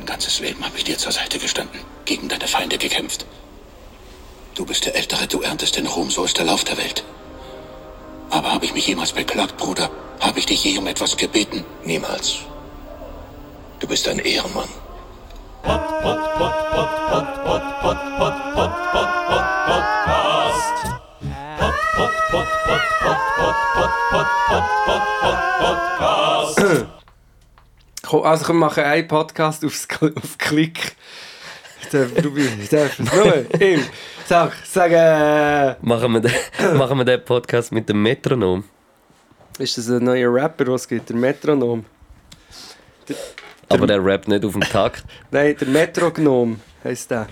Mein ganzes Leben habe ich dir zur Seite gestanden, gegen deine Feinde gekämpft. Du bist der Ältere, du erntest den Ruhm, so ist der Lauf der Welt. Aber habe ich mich jemals beklagt, Bruder? Habe ich dich je um etwas gebeten? Niemals. Du bist ein Ehrenmann. Komm, Also wir machen einen Podcast aufs, auf Klick. Du nur? Im. Sag, sag, äh, Machen wir, den, machen wir den Podcast mit dem Metronom. ist das ein neuer Rapper, was es gibt? Der Metronom? Aber der rappt nicht auf dem Takt. Nein, der Metrognom heisst der.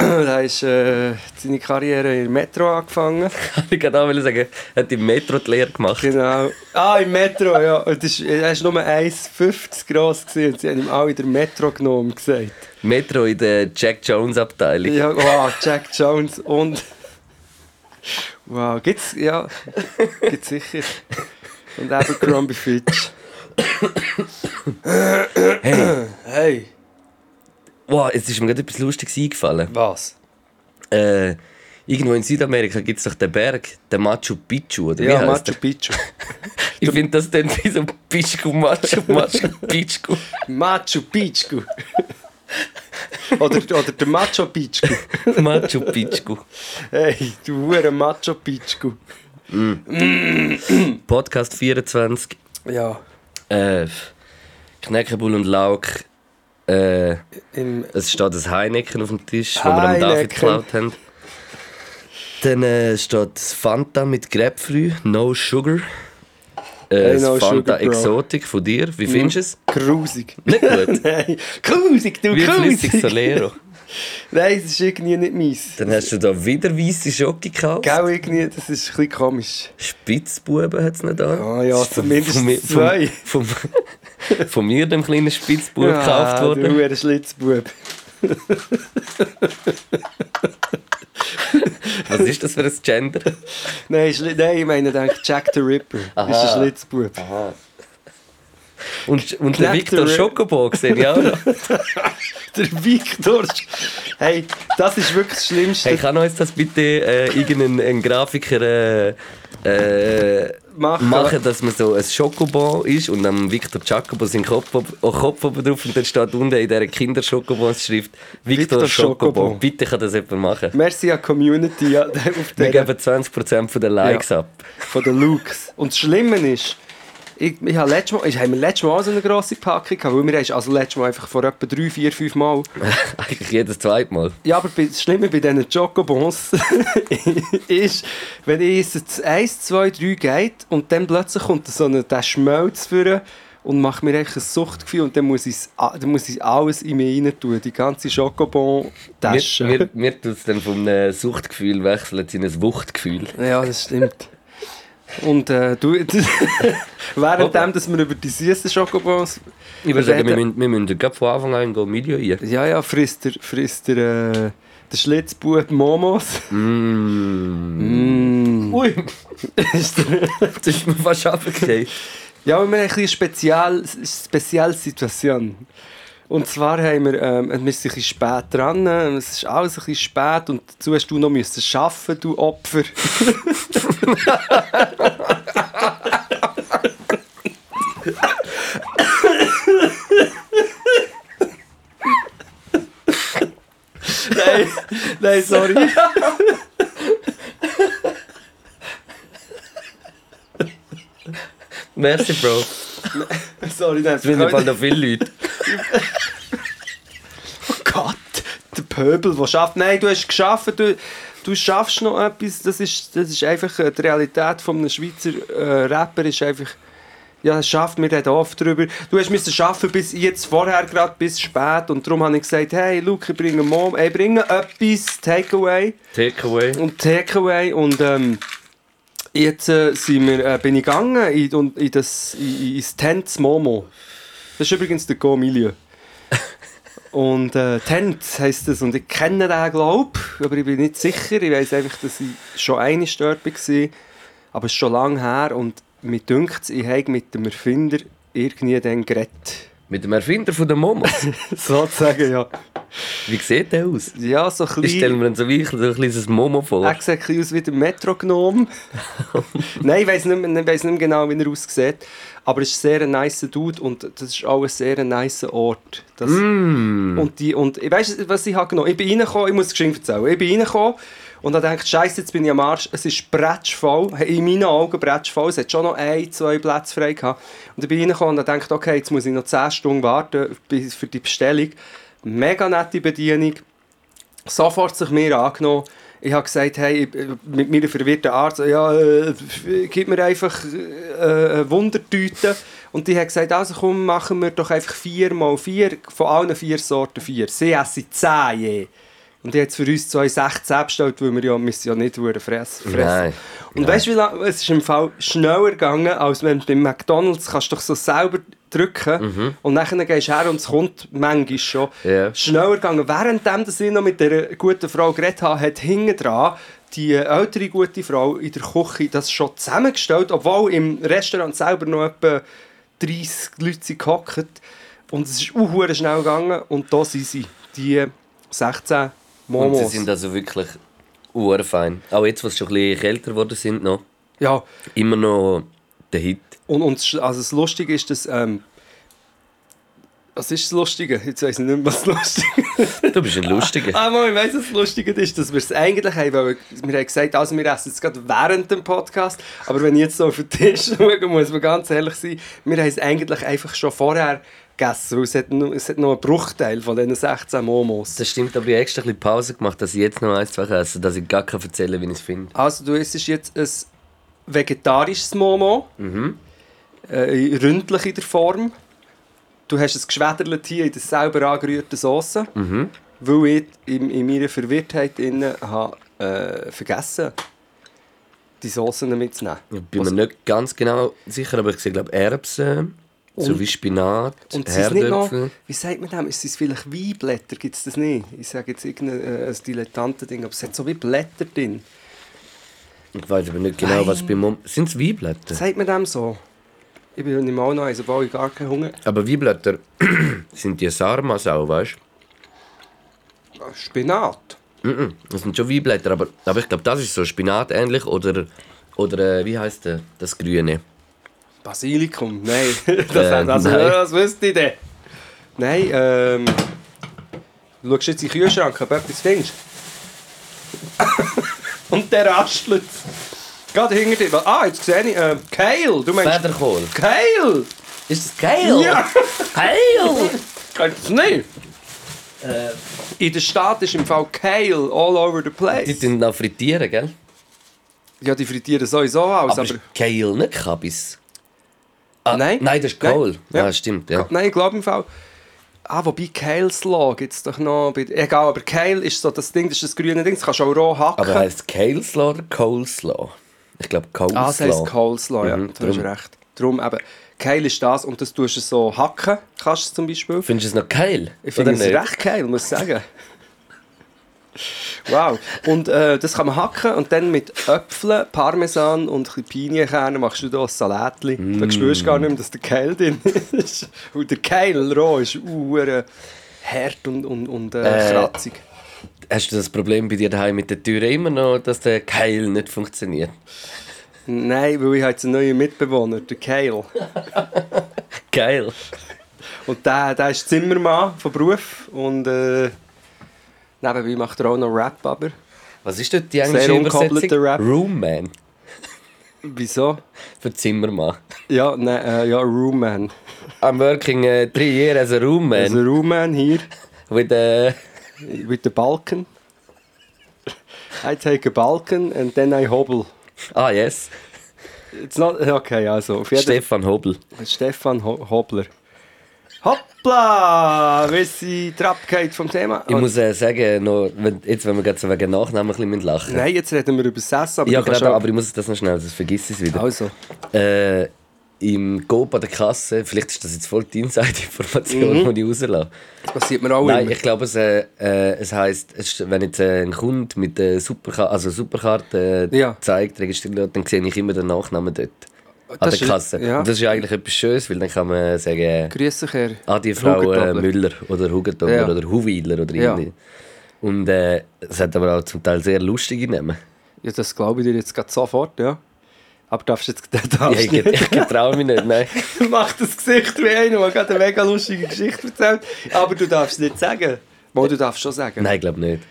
der ist äh, seine Karriere in der Metro angefangen. ich gerade auch sagen, er hat im Metro die Lehre gemacht. Genau. Ah, im Metro, ja. Und das ist, er war nur 1,50 gross gewesen und sie haben ihm alle der Metrognom gesagt. Metro in der Jack Jones Abteilung. Ja, wow, Jack Jones und. Wow, gibt's, ja, gibt's sicher. Und Abercrombie Fitch. Hey, Hey, wow, jetzt ist mir gerade etwas Lustiges eingefallen. was? Äh, irgendwo in Südamerika gibt es doch den Berg, den Machu Picchu, oder wie Ja, Machu? Picchu. Ich finde das dann wie so Pichku, Machu, Machu Picchu. Machu Picchu. oder, oder der Macho Picchu. Machu Picchu. Hey, du hure Macho Picchu. Podcast 24. Ja, Äh, Knäckebull und Lauch. Äh, im, es steht ein Heineken auf dem Tisch, wo wir am David geklaut haben. Dann äh, steht das Fanta mit Grapefruit, No Sugar. Äh, Hey, das no Fanta sugar, bro. Exotik von dir. Wie findest du es? grusig. Nicht gut. Nein, grusig, du Wie grusig. Solero. Nein, das ist irgendwie nicht meins. Dann hast du da wieder weisse Schoki gekauft. Gell, irgendwie, das ist ein bisschen komisch. Spitzbuben hat es nicht da. Ah ja, Das zumindest von, mir- zwei. Von, von, von mir, dem kleinen Spitzbub, gekauft Du worden. hure Schlitzbub. Was ist das für ein Gender? Nein, Schli nein, ich meine, denk Jack the Ripper. Aha. Ist ein Schlitzbub. Und, und der Victor der- Schokobo auch noch. Der Victor. Hey, das ist wirklich das Schlimmste. Hey, kann uns das bitte äh, irgendein ein Grafiker äh, äh, Machen. machen, dass man so ein Schokobon ist und am Victor Jacobo sein Kopf, oh, Kopf oben drauf und dann steht unten in dieser Kinder-Schokobons-Schrift Victor, Victor Schokobo. Schokobo. Bitte kann das jemand machen. Merci an Community ja, auf Wir geben 20% von den Likes ab. von den Looks. Und das Schlimme ist, ich, ich habe letztes Mal, ich habe letztes Mal auch so eine grosse Packung gehabt, weil wir haben also letztes Mal einfach vor etwa drei, vier, fünf Mal Eigentlich jedes zweite Mal. Ja, aber das Schlimme bei diesen Chocobons ist, wenn ich es 1, 2, 3 geht und dann plötzlich kommt so ein, der Schmelz führen und macht mir echt ein Suchtgefühl und dann muss ich, dann muss ich alles in mich rein tun, die ganze Mir, Schokobon-Tasche. mir, mir tut es dann vom äh, Suchtgefühl wechseln in ein Wuchtgefühl. Ja, das stimmt. Und äh, du, währenddem, dass wir über die süßen Schokobons Ich würde sagen, wir müssen, wir müssen gleich von Anfang an ein Video ein. Ja, ja, frisst der, frisst der, äh, der Schlitzbub Momos. Mm. Mm. Ui, das ist mir fast abgekriegt. Ja, aber wir haben ein bisschen speziell, spezielle Situation. Und zwar haben wir, ähm, wir sind ein bisschen spät dran, ähm, es ist alles ein bisschen spät und dazu hast du noch müssen arbeiten, du Opfer. nein, nein, sorry. Merci, Bro. sorry, nein, Es sind im Fall noch viele Leute. Pöbel, der schafft. Nein, du hast geschafft, du, du schaffst noch etwas. Das ist, das ist einfach äh, die Realität von einem Schweizer äh, Rapper. Ist einfach, ja, es schafft, wir reden oft darüber. Du hast müssen schaffen bis jetzt vorher gerade bis spät und darum habe ich gesagt, hey, Luke, ich bringe Mom, ich bringe etwas, Takeaway Takeaway. und Takeaway und ähm, jetzt äh, sind wir, äh, bin ich gegangen in, in das, in, ins Tent Momo. Das ist übrigens der Go-Milieu. Und äh, Tent heisst das und ich kenne den glaube aber ich bin nicht sicher. Ich weiß einfach, dass ich schon eine dort war, aber es ist schon lange her und mir dünkt ich habe mit dem Erfinder irgendwie dann geredet. Mit dem Erfinder von der Momos. Sozusagen, ja. Wie sieht der aus? Ja, so ein Ich stelle bisschen... mir dann so wie so ein kleines Momo vor. Er sieht ein bisschen aus wie der Metrognom. Nein, ich weiss nicht, mehr- ich weiss nicht mehr genau, wie er aussieht. Aber es ist ein sehr nice Dude und das ist auch ein sehr nice Ort. Das, Mm. Und, die, und ich weiss, was ich habe genommen. Ich bin reingekommen, ich muss es geschwind erzählen. Ich bin reingekommen und habe gedacht, Scheiße, jetzt bin ich am Arsch. Es ist bretschvoll. In meinen Augen bretschvoll. Es hat schon noch ein, zwei Plätze frei gehabt. Und ich bin reingekommen und habe gedacht, okay, jetzt muss ich noch 10 Stunden warten für die Bestellung. Mega nette Bedienung. Sofort sich mir angenommen. Ich habe gesagt, hey, ich- mit meiner verwirrten Art, ja, äh, gib mir einfach äh, Wundertüte. Und die hat gesagt, also komm, machen wir doch einfach vier mal vier, von allen vier Sorten vier. Sie essen zehn je. Und die hat für uns zwei 16 bestellt, weil wir ja, wir ja nicht hure fress, fressen. Nein. Und weißt du, wie lange? Es ist im Fall schneller gegangen, als wenn du beim McDonalds kannst du doch so selber drücken und dann gehst du her und es kommt manchmal schon. Ja. Schneller gegangen. Währenddem dass ich noch mit der guten Frau geredet habe, hat hinten dran die ältere gute Frau in der Küche das schon zusammengestellt, obwohl im Restaurant selber noch etwa 30 Leute gehockt. Und es ist auch schnell gegangen und da sind sie, die 16 Und Momos. sie sind also wirklich urfein. Auch jetzt, wo sie schon ein bisschen kälter geworden sind, noch. ja, Immer noch der Hit. Und, und das- also das Lustige ist, dass. Ähm, was ist das Lustige? Jetzt weiß ich nicht mehr, was das Lustige ist. Du bist ein Lustiger. ah, mal, ich weiss, was das Lustige ist, dass wir es eigentlich haben. Weil wir haben gesagt, also wir essen es gerade während dem Podcast. Aber wenn ich jetzt so auf den Tisch schaue, muss man ganz ehrlich sein, wir haben es eigentlich einfach schon vorher gegessen. Weil es hat, nur, es hat noch einen Bruchteil von diesen 16 Momos. Das stimmt, aber ich habe extra ein bisschen Pause gemacht, dass ich jetzt noch eins, zwei esse, dass ich gar kann erzählen wie ich es finde. Also du isst jetzt ein vegetarisches Momo, äh, ründlich in der Form. Du hast es geschwäderlet hier in der selber angerührten Sauce, weil ich in, in meiner Verwirrtheit innen habe, äh, vergessen die Sauce mitzunehmen. Ich bin mir nicht ganz genau sicher, aber ich sehe, glaube Erbsen, Spinat, Und sind es nicht noch, Herdöpfel. wie sagt man das, ist es vielleicht Weinblätter, gibt es das nicht? Ich sage jetzt irgendein äh, ein Dilettantending, aber es hat so wie Blätter drin. Ich weiß aber nicht genau, was bei Mom... Sind es Weinblätter? Sagt man dem so? Ich bin nicht mal noch eins, obwohl ich gar keinen Hunger Aber Weinblätter sind die Sarmas auch, weißt Spinat. du? Mhm, Das sind schon Weinblätter, aber, aber ich glaube, das ist so Spinat ähnlich oder, oder äh, wie heißt der, das Grüne? Basilikum, nein. Das, Äh, also, nein. das wüsste ich denn. Nein, ähm... Du schaust jetzt in den Kühlschrank, ob du etwas findest. Und der rastelt. Gerade hinter dir. Ah, jetzt sehe ich... Äh, Kale, du meinst... Federkohl. Kale! Ist das geil? Ja! Geil! Kennst du nicht? In der Stadt ist im Fall Kale all over the Die place. tun noch frittieren, gell? Ja, die frittieren sowieso aus, Aber, aber... Kale nicht Kabis? Ah, Nein. Nein, das ist. Kohl. Ja. Ja. stimmt, ja. Nein, ich glaube im Fall. Ah, wobei Kale Slaw gibt es doch noch. bei- Egal, aber Kale ist so das Ding, das ist das grüne Ding, das kannst du auch roh hacken. Aber heisst Kaleslaw oder Coleslaw? Ich glaube Coleslaw. ah, das heisst Coleslaw, ja. Mhm, du hast recht. Darum eben, Kale ist das und das tust du so hacken, kannst du zum Beispiel. Findest du es noch geil? Ich finde es nicht? recht geil, muss ich sagen. Wow. Und äh, das kann man hacken und dann mit Äpfeln, Parmesan und Pinienkernen machst du da ein Salätchen. Da spürst du gar nicht mehr, dass der Keil drin ist. Und der Keil roh ist uh, hart und, und, und äh, Äh, kratzig. Hast du das Problem bei dir daheim mit der Tür immer noch, dass der Keil nicht funktioniert? Nein, weil ich habe jetzt einen neuen Mitbewohner, der Keil. Geil. Und der, der ist Zimmermann von Beruf und äh, nebenbei macht er auch noch Rap, aber Was ist dort die englische Übersetzung? Rap. Roomman. wieso? Für Zimmermann. Ja, nein, äh, ja, Roomman. I'm working uh, three years as a roomman. Also Roomman hier. with uh, with the Balkan. I take a Balkan and then I hobble. ah yes, It's not okay, also Stefan Hobel. Stefan Ho Hobler. Hoppla! Wie sie die Abgeht vom Thema. Ich muss äh, sagen, noch, wenn, jetzt wenn wir gerade so wegen Nachnamen ein bisschen lachen. Nein, jetzt reden wir über Essen, aber ja, gerade, aber ich muss das noch schnell, sonst vergiss ich es wieder. Also, Äh, Im Coop an der Kasse, vielleicht ist das jetzt voll die Inside-Information, Mhm. die ich rauslasse. das passiert mir auch Nein, immer. ich glaube, es, äh, äh, es heisst, es ist, wenn jetzt äh, ein Kunde mit der Superkarte, also Superkarte äh, Ja. zeigt, registriert, wird, dann sehe ich immer den Nachnamen dort. an Das der ist- Kasse. ja. Und das ist eigentlich etwas Schönes, weil dann kann man sagen, Grüß dich, Herr. ah, die Frau äh. Müller oder Hugentobler Ja. oder Huwiler oder Ja. irgendwie. Und äh, es hat aber auch zum Teil sehr lustige Namen. Ja, das glaube ich dir jetzt gerade sofort, ja. Aber darfst du jetzt Ja, darfst ich, nicht. ich getraue mich nicht, nein. Mach das Gesicht wie einer, der gerade eine mega lustige Geschichte erzählt. Aber du darfst es nicht sagen. Mal, du darfst schon sagen. Nein, ich glaube nicht.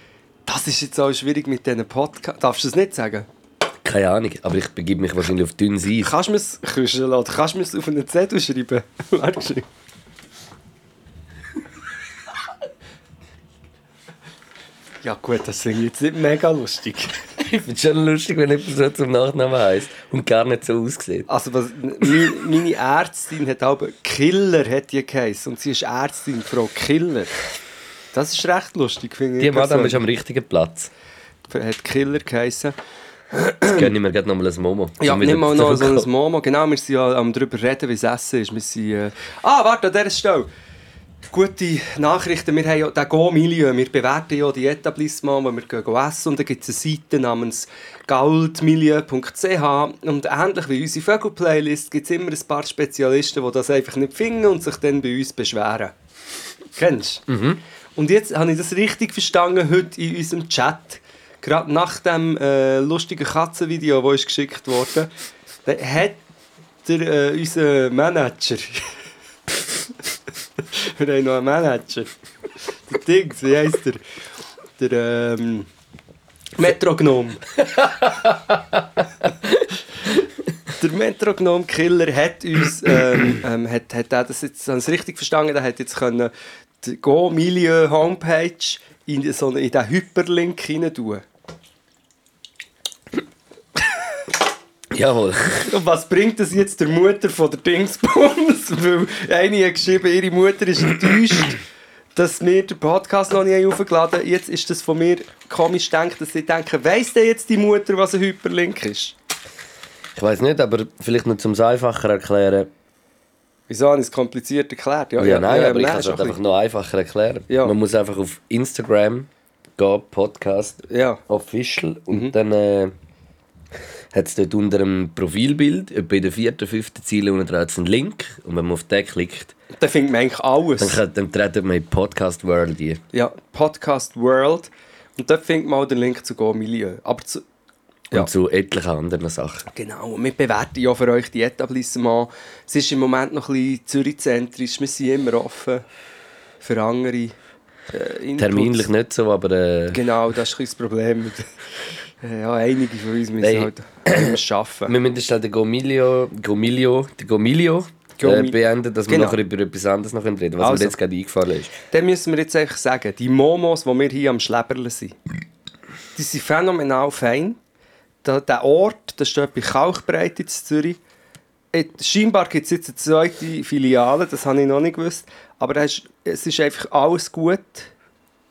Das ist jetzt auch schwierig mit diesen Podcasts. Darfst du es nicht sagen? Keine Ahnung, aber ich begebe mich wahrscheinlich auf dünnes Eis. Kannst du es? Kannst du es auf einen Zettel schreiben? Warte. Ja gut, das ich jetzt nicht mega lustig. Ich finde es schon lustig, wenn jemand so zum Nachnamen heisst und gar nicht so aussieht. Also was, meine Ärztin hat aber Killer hat die geheißen und sie ist Ärztin Frau Killer. Das ist recht lustig, finde ich. Die Madame ist am richtigen Platz. hat Killer geheißen. Jetzt gönne ich mir gerade nochmal ein Momo. Ja, nimm mal noch so ein. Momo. Genau, wir sind ja am darüber reden, wie es Essen ist. Wir sind, äh... Ah, warte, an dieser Stelle. Gute Nachrichten. Wir haben ja den Go-Milieu. Wir bewerten ja die Etablissements, wo wir gehen essen. Und da gibt es eine Seite namens goldmilieu.ch. Und ähnlich wie unsere Vögel-Playlist gibt es immer ein paar Spezialisten, die das einfach nicht finden und sich dann bei uns beschweren. Kennst du? Und jetzt habe ich das richtig verstanden heute in unserem Chat. Gerade nach dem äh, lustigen Katzenvideo, das geschickt wurde, hat der, äh, unser Manager. Wir haben noch einen Manager. Der Dings, wie heisst der? Der ähm, Metrognom. der Metrognom-Killer hat uns, ähm, ähm, hat, hat er das jetzt, es richtig verstanden, er hat jetzt können die Go Milieu Homepage in, so in den Hyperlink hinein tun. Jawohl. Und was bringt das jetzt der Mutter von der Dingsbums? Weil eine hat geschrieben, ihre Mutter ist enttäuscht, dass wir den Podcast noch nicht aufgeladen haben. Jetzt ist das von mir komisch gedacht, dass sie denken, weiss denn jetzt die Mutter, was ein Hyperlink ist? Ich weiß nicht, aber vielleicht noch zum einfacher erklären. Wieso habe ich es kompliziert erklärt? Ja, nein, aber ich kann es halt ein einfach noch einfacher erklären. Ja. Man muss einfach auf Instagram gehen, Podcast Ja. Official, und dann äh, hat es dort unter dem Profilbild, etwa in der vierten, fünften Ziele unten dran einen Link. Und wenn man auf den klickt, Da findet man eigentlich alles. dann, kann, dann treten wir in Podcast World ein. Ja, Podcast World. Und dort findet man auch den Link zu Go Milieu. Aber zu, Ja. Und zu etlichen anderen Sachen. Genau, und wir bewerten ja für euch die Etablissements. Es ist im Moment noch ein bisschen Zürich-zentrisch. Wir sind immer offen für andere äh, Inputs. Terminlich nicht so, aber äh, Genau, das ist ein das Problem. Ja, einige von uns müssen Nein. halt arbeiten. wir müssen schnell den Gomilio, Gomilio, den Gomilio äh, beenden, dass wir Genau. nachher über etwas anderes noch reden was Also. mir jetzt gerade eingefallen ist. Dann müssen wir jetzt eigentlich sagen, die Momos, die wir hier am Schleberle sind, die sind phänomenal fein. Der, der Ort, das steht bei Kalkbreit in Zürich. Äh, Scheinbar gibt es jetzt eine zweite Filiale, das habe ich noch nicht gewusst. Aber es ist, es ist einfach alles gut.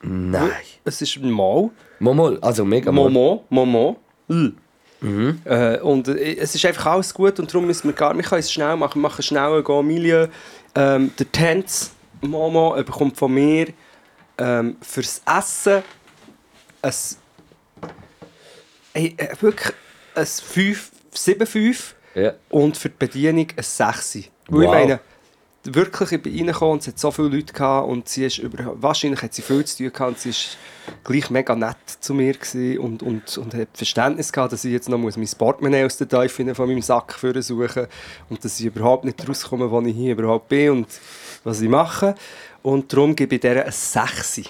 Nein. Es ist mal. Momol, also mega mal. Momo, Momo. L. Äh, und äh, es ist einfach alles gut und darum müssen wir gar wir können es schnell machen. Wir machen schnell ein Go Milieu. Ähm, der Tanz Momo äh, bekommt von mir ähm, fürs Essen ein, ey, äh, wirklich ein 5, 7, 5 Ja. und für die Bedienung ein 6. Weil ich Wow. meine, wirklich, ich bin reingekommen und es hat so viele Leute gehabt und sie ist über, wahrscheinlich hat sie viel zu tun gehabt und sie ist gleich mega nett zu mir und, und, und hat Verständnis gehabt, dass ich jetzt noch muss mein Portemonnaie aus der Teufel von meinem Sack für suchen und dass ich überhaupt nicht rauskomme, wo ich hier überhaupt bin und was ich mache. Und darum gebe ich dieser ein 6.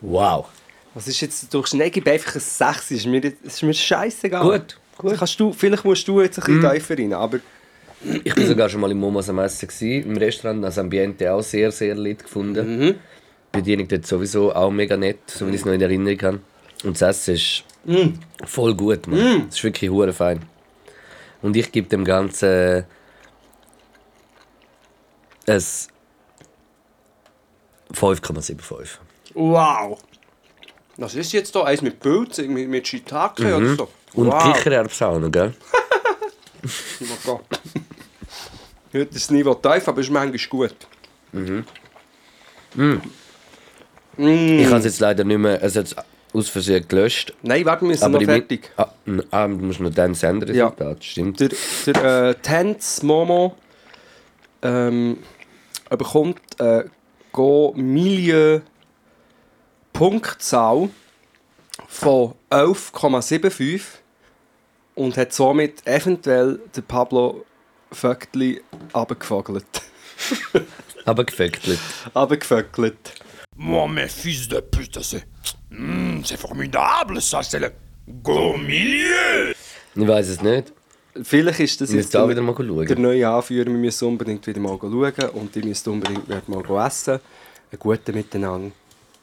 Wow. Was ist jetzt? Nein, ich gebe einfach ein 6. Ist mir, ist mir scheißegal. Gut, gut. Kannst du, vielleicht musst du jetzt ein bisschen tiefer rein, aber... Ich war sogar schon mal im Momos am Essen. Gewesen. Im Restaurant, das Ambiente auch sehr, sehr lit gefunden. Mhm. Die Bedienung dort sowieso auch mega nett, so wie ich es noch in Erinnerung habe. Und das Essen ist Mhm. voll gut, man. Es ist wirklich hure fein. Und ich gebe dem Ganzen ein 5,75. Wow! Was ist jetzt da? Eins mit Pilzen, mit, mit Shiitake oder so? Und wow. Kichererbsen auch noch, gell? Heute ist das Niveau tief, aber es ist manchmal gut. Ich kann es jetzt leider nicht mehr. Es hat aus Versehen gelöscht. Nein, warte, wir sind Aber noch fertig. Ah, ah, du musst noch dann Senderresultat, stimmt. Der, der äh, Tenz Momo ähm, bekommt äh, Go Milieu Punktzahl von 11,75 und hat somit eventuell den Pablo Vöckli abgefogelt. Aber geföckelt. abgeföckelt. Moi, mes fils de pute, c'est. Hmm, c'est formidable, ça, c'est le. Go milieu! Ich weiß es nicht. Vielleicht ist das jetzt da wieder mal schauen. der neue Anführer. Wir müssen unbedingt wieder mal schauen und die müssen unbedingt wieder mal essen. Ein guter Miteinander.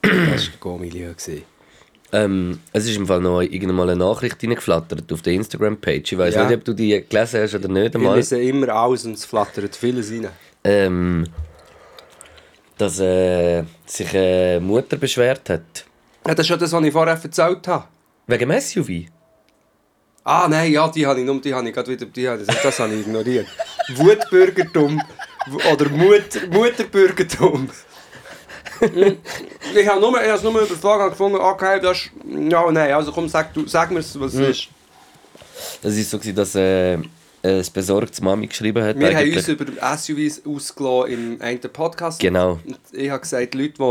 Das war der Go-Milieu. Ähm, es ist im Fall noch irgendwann mal eine Nachricht reingeflattert auf der Instagram-Page. Ich weiß Ja. nicht, ob du die gelesen hast oder nicht einmal. lesen immer alles und es flattert vieles rein. Ähm, dass äh, sich eine Mutter beschwert hat. Ja, das ist schon das, was ich vorher erzählt habe. Wegen dem SUV. Ah nein, ja, die habe ich, nur- die habe ich gerade wieder, die habe, das, das habe ich ignoriert. Wutbürgertum oder Mut, Mutterbürgertum. Ich habe nur, ich habe nur überfragt und gefunden, okay, das ist, ja, nein, also komm, sag, du, sag mir, was es ist. Es war so, gewesen, dass äh, ein besorgtes Mami geschrieben hat. Wir haben eigentlich. uns über SUVs ausgelassen im einen Podcast. Genau. Und ich habe gesagt, Leute, die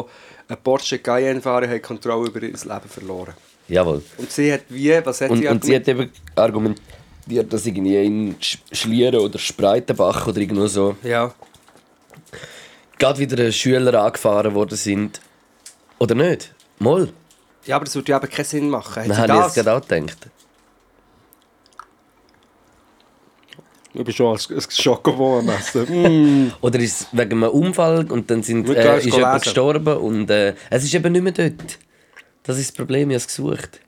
einen Porsche Cayenne fahren, haben Kontrolle über ihr Leben verloren. Jawohl. Und sie hat wie, was hat Und, sie und sie hat eben argumentiert, dass irgendwie in Sch- Schlieren oder Spreitenbach oder irgendwo so Ja. Gerade wieder Schüler angefahren worden sind. Oder nicht? Moll. ja, aber das würde ja eben keinen Sinn machen. Hat Dann sie habe ich jetzt gerade auch gedacht. Ich bin schon als, als Schokobon am Essen. Oder ist es wegen einem Unfall und dann sind, Wir äh, es ist jemand lesen. gestorben und äh, es ist eben nicht mehr dort. Das ist das Problem, ich habe es gesucht.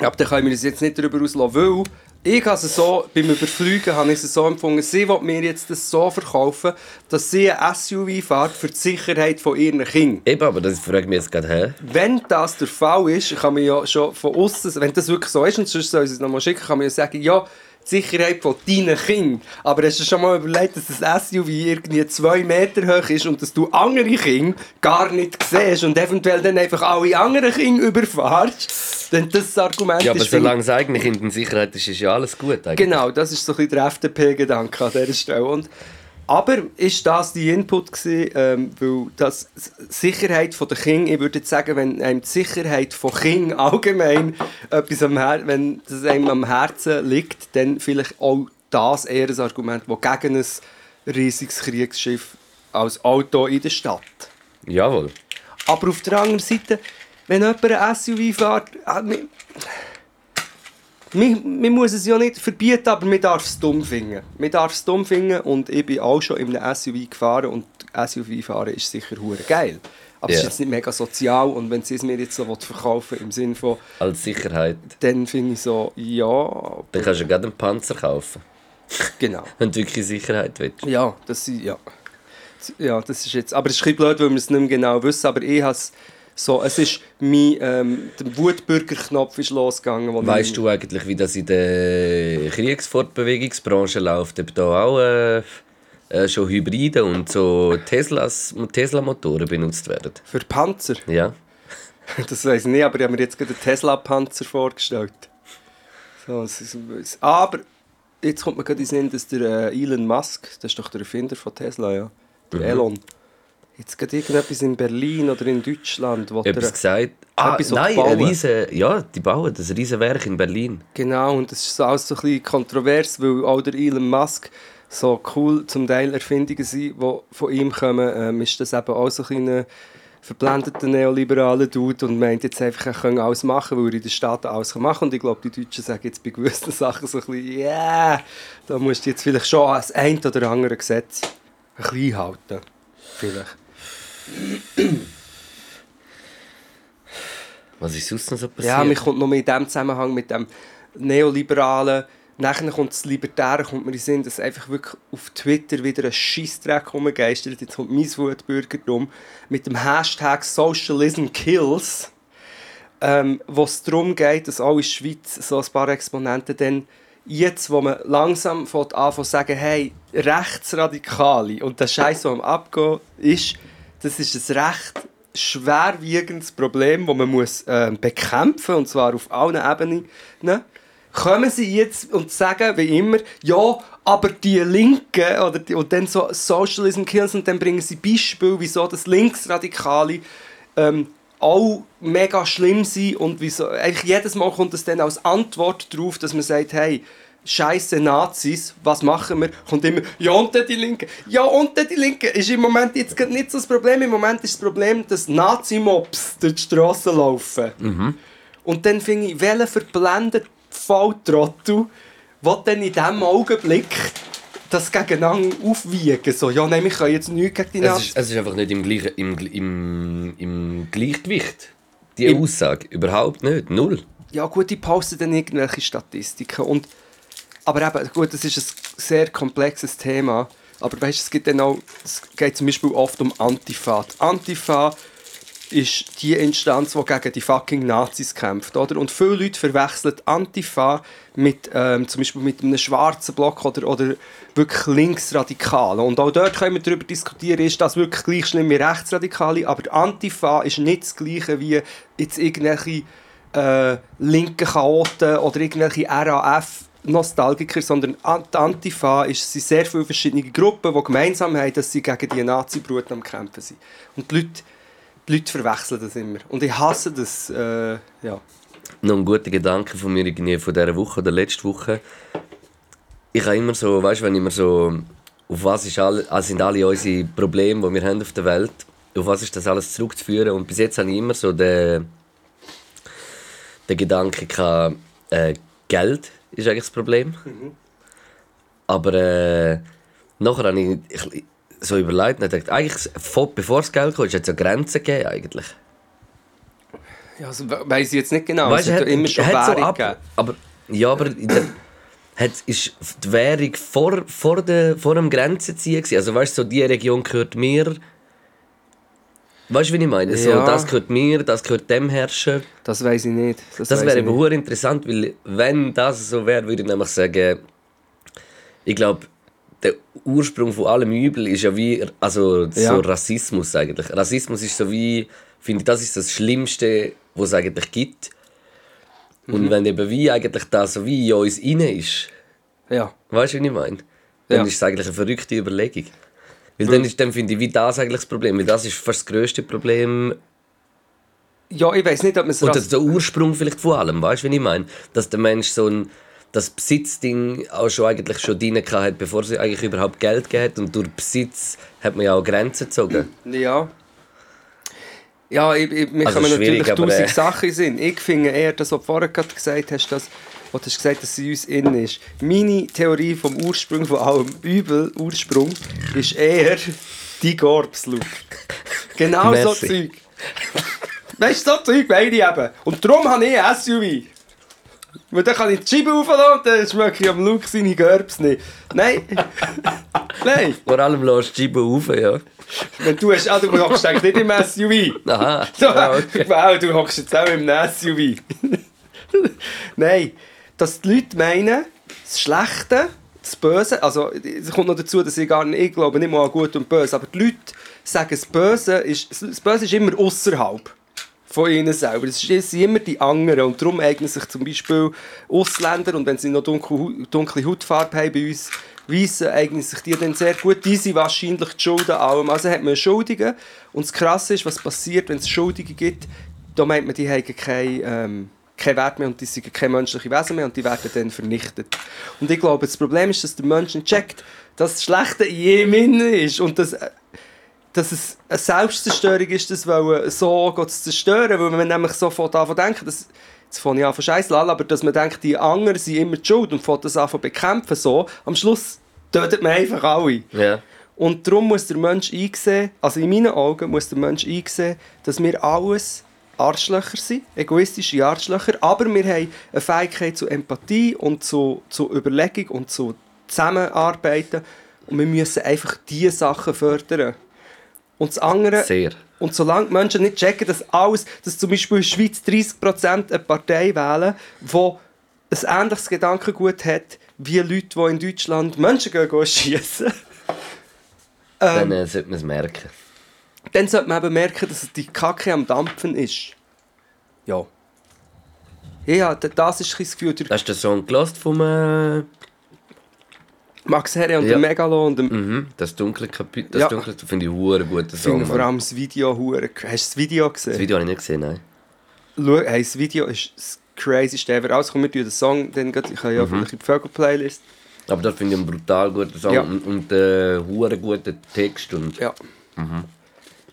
Aber dann können wir uns jetzt nicht darüber auslassen, weil ich habe es so, beim Überfliegen habe ich es so empfunden, sie will mir jetzt das so verkaufen, dass sie ein SUV fährt für die Sicherheit von ihren Kindern. Eben, aber das frage ich mich jetzt gerade, hä? Wenn das der Fall ist, kann man ja schon von außen, wenn das wirklich so ist, und sonst soll sie es nochmal schicken, kann man ja sagen, ja, Sicherheit von deinen Kindern. Aber hast du schon mal überlegt, dass das SUV irgendwie zwei Meter hoch ist und dass du andere Kinder gar nicht siehst und eventuell dann einfach alle anderen Kinder überfahrst? Denn das Argument Ja, aber ist... solange es eigentlich in der Sicherheit ist, ist ja alles gut. Eigentlich. Genau, das ist so ein bisschen der FDP-Gedanke an dieser Stelle. Und, aber ist das die Input gewesen, ähm, weil das Sicherheit der Kinder, ich würde jetzt sagen, wenn einem die Sicherheit von Kindern allgemein etwas am Her wenn das einem am Herzen liegt, dann vielleicht auch das eher ein Argument, das gegen ein riesiges Kriegsschiff als Auto in der Stadt. Jawohl. Aber auf der anderen Seite, wenn jemand ein SUV fährt, mi- man, man muss es ja nicht verbieten, aber man darf es dumm finden. Man darf es dumm finden und ich bin auch schon in einem SUV gefahren und SUV fahren ist sicher hure geil. Aber es Ja. ist jetzt nicht mega sozial und wenn sie es mir jetzt so verkaufen im Sinne von, Als Sicherheit. dann finde ich so, ja, Dann kannst du gerade einen Panzer kaufen. genau. Wenn du wirklich Sicherheit willst. Ja, das ist, ja. Ja, das ist jetzt, aber es ist ein blöd, weil wir es nicht mehr genau wissen, aber ich habe es so, es ist mein, ähm, der Wutbürgerknopf ist losgegangen. wo Weißt du eigentlich, wie das in der Kriegsfortbewegungsbranche läuft? Ob da auch äh, äh, schon Hybride und so Teslas, Tesla-Motoren benutzt werden? Für Panzer? Ja. Das weiß ich nicht, aber ich habe mir jetzt gerade einen Tesla-Panzer vorgestellt. So, es ist, es- aber jetzt kommt mir gerade in den Sinn, dass der äh, Elon Musk, das ist doch der Erfinder von Tesla, ja, der Mhm. Elon, jetzt gerade irgendetwas in Berlin oder in Deutschland, wo Etwas gesagt? Ah, Etwas, nein, bauen. ein riesen, ja, die bauen das riesen Werk in Berlin. Genau, und das ist alles so ein bisschen kontrovers, weil auch der Elon Musk so cool zum Teil Erfindungen sind, die von ihm kommen, ähm, ist das eben auch so ein verblendeter neoliberaler Dude und meint jetzt einfach, er könne alles machen, weil er in den Staaten alles machen kann. Und ich glaube, die Deutschen sagen jetzt bei gewissen Sachen so ein bisschen, ja, yeah, da musst du jetzt vielleicht schon das ein oder andere Gesetz ein bisschen halten. Vielleicht. Was ist sonst noch so passiert? Ja, mir kommt noch mehr in dem Zusammenhang mit dem Neoliberalen. Nachher kommt das Libertäre, kommt mir in Sinn, dass einfach wirklich auf Twitter wieder ein Scheissdreck rumgeistert. Jetzt kommt mein Wutbürgertum mit dem Hashtag Socialism Kills, ähm, wo es darum geht, dass auch in der Schweiz so ein paar Exponenten dann jetzt, wo man langsam an zu sagen, hey, Rechtsradikale und der Scheiß, der am Abgehen ist, das ist ein Recht, schwerwiegendes Problem, das man muss, äh, bekämpfen muss, und zwar auf allen Ebenen, ne? kommen sie jetzt und sagen, wie immer, ja, aber die Linken, oder die, und dann so Socialism Kills, und dann bringen sie Beispiele, wieso das Linksradikale ähm, auch mega schlimm sind und wieso, eigentlich jedes Mal kommt es dann als Antwort darauf, dass man sagt, hey, Scheiße Nazis, was machen wir? Kommt immer, ja und die Linken. Ja und die Linken. Ist im Moment jetzt nicht so das Problem. Im Moment ist das Problem, dass Nazi-Mobs durch die Straße laufen. Und dann finde ich, welcher verblendete Volltrottel will dann in diesem Augenblick das gegeneinander aufwiegen. So, ja, nein, wir können jetzt nichts gegen die Es Nazis. ist, es ist einfach nicht im, gleichen, im, im, im Gleichgewicht. Die Aussage. Überhaupt nicht. Null. Ja gut, die posten dann irgendwelche Statistiken. Und, aber eben, gut, das ist ein sehr komplexes Thema. Aber weißt, es gibt dann auch, es geht zum Beispiel oft um Antifa. Die Antifa ist die Instanz, die gegen die fucking Nazis kämpft. Oder? Und viele Leute verwechseln Antifa mit, ähm, zum Beispiel mit einem schwarzen Block oder, oder wirklich Linksradikalen. Und auch dort können wir darüber diskutieren, ist das wirklich gleich schlimm wie Rechtsradikale. Aber Antifa ist nicht das Gleiche wie jetzt irgendwelche äh, linken Chaoten oder irgendwelche RAF-Nostalgiker, sondern die Antifa ist, sind sehr viele verschiedene Gruppen, die gemeinsam haben, dass sie gegen die Nazi-Brut am Kämpfen sind. Und die Leute, die Leute verwechseln das immer. Und ich hasse das, äh, ja. Noch ein guter Gedanke von mir von dieser Woche oder letzte Woche. Ich habe immer so, weißt du, wenn immer so, auf was ist all, also sind alle unsere Probleme, die wir haben auf der Welt, auf was ist das alles zurückzuführen? Und bis jetzt habe ich immer so den, den Gedanke gehabt, äh, Geld ist eigentlich das Problem. Aber äh, nachher habe ich, ich so überlegt und gedacht, eigentlich, vor- bevor das Geld kam, hat es ja Grenzen gegeben eigentlich. ja also, we- weiss ich jetzt nicht genau. Weißt, es hat hat- immer schon hat Währung so ab, gegeben. aber Ja, aber der, hat, ist die Währung vor, vor, der, vor dem Grenzenziehen gewesen? Also weißt du, so die Region gehört mir. Weißt du, wie ich meine? So, Ja. das gehört mir, das gehört dem Herrscher. Das weiß ich nicht. Das weiss wäre hure interessant, weil wenn das so wäre, würde ich nämlich sagen, ich glaube, der Ursprung von allem Übel ist ja wie, also Ja. so Rassismus eigentlich. Rassismus ist so wie, finde ich, das ist das Schlimmste, was es eigentlich gibt. Mhm. Und wenn eben wie eigentlich das so wie in uns rein ist, Ja. weißt du, wie ich meine? Dann Ja. ist es eigentlich eine verrückte Überlegung. Weil dann, ist, dann finde ich, wie das eigentlich das Problem. Weil das ist fast das grösste Problem ja, ich weiß nicht, ob man es Oder der Ursprung vielleicht von allem, weißt du, wie ich meine? Dass der Mensch so ein das Besitzding auch schon eigentlich schon drin hat, bevor sie eigentlich überhaupt Geld hat. Und durch Besitz hat man ja auch Grenzen gezogen. Ja. Ja, ich, ich, mir Also kommen natürlich aber, tausend äh, Sachen sind. Ich finde eher, das, was du vorher gesagt hast, dass, wo du hast gesagt dass sie uns innen ist. Meine Theorie vom Ursprung von allem Übel, Ursprung, ist eher die Gorbslook. Genau so Merci. Zeug. Weißt du, so Zeug meine ich eben. Und darum habe ich ein SUV. Weil dann kann ich die Scheibe aufladen und dann schmecke ich am Look seine Gerbs nicht. Nein. Nein. Vor allem lässt du die Scheibe auf, ja. Wenn du hast, ah, du hockst eigentlich nicht im SUV. Aha. So, Ja, okay. wow, du hockst jetzt auch im SUV. Nein, dass die Leute meinen, das Schlechte, das Böse, also es kommt noch dazu, dass ich gar nicht, ich glaube nicht mal an Gut und Böse, aber die Leute sagen, das Böse ist, das Böse ist immer außerhalb von ihnen selber. Es sind immer die anderen und darum eignen sich zum Beispiel Ausländer und wenn sie noch dunkle, Hu- dunkle Hautfarbe haben bei uns, Weissen eignen sich die dann sehr gut. Die sind wahrscheinlich die Schuld an allem. Also hat man Schuldige und das Krasse ist, was passiert, wenn es Schuldige gibt, da meint man, die haben keinen ähm, keinen Wert mehr und die sind keine menschlichen Wesen mehr und die werden dann vernichtet. Und ich glaube, das Problem ist, dass der Mensch nicht checkt, dass das Schlechte in ihm innen ist und dass dass es eine Selbstzerstörung ist, das wollen, so zu zerstören, weil man nämlich sofort zu denken, dass, jetzt fange ich an von Scheiß aber dass man denkt, die anderen sind immer die Schuld und fängt das an bekämpfen, so, am Schluss tötet man einfach alle. Ja. Und darum muss der Mensch einsehen, also in meinen Augen muss der Mensch einsehen, dass wir alles Arschlöcher sind, egoistische Arschlöcher, aber wir haben eine Fähigkeit zu Empathie und zu, zu Überlegung und zu Zusammenarbeiten und wir müssen einfach diese Sachen fördern. Und das andere, Sehr. und solange die Menschen nicht checken, dass alles, dass zum Beispiel in der Schweiz 30% eine Partei wählen, die ein ähnliches Gedankengut hat, wie Leute, die in Deutschland Menschen gehen, gehen schiessen. Dann Ähm, äh, sollte man es merken. Dann sollte man eben merken, dass die Kacke am Dampfen ist. Ja. Ja, das ist ein Gefühl. Der Hast du den Song gelost vom äh, Max Herre und Ja. der Megalo und der mhm, das dunkle Kapitel? Das Ja. dunkle finde ich einen guten Ich Song. finde vor allem das Video hure. Hast du das Video gesehen? Das Video habe ich nicht gesehen, nein. Schau, hey, das Video ist das crazyste ever. Also komm, wir den Song, dann grad, ich habe Mhm. ja vielleicht in die Vögel-Playlist. Aber das finde ich einen brutal guten Song Ja. und, und äh, einen guten Text. Und, Ja.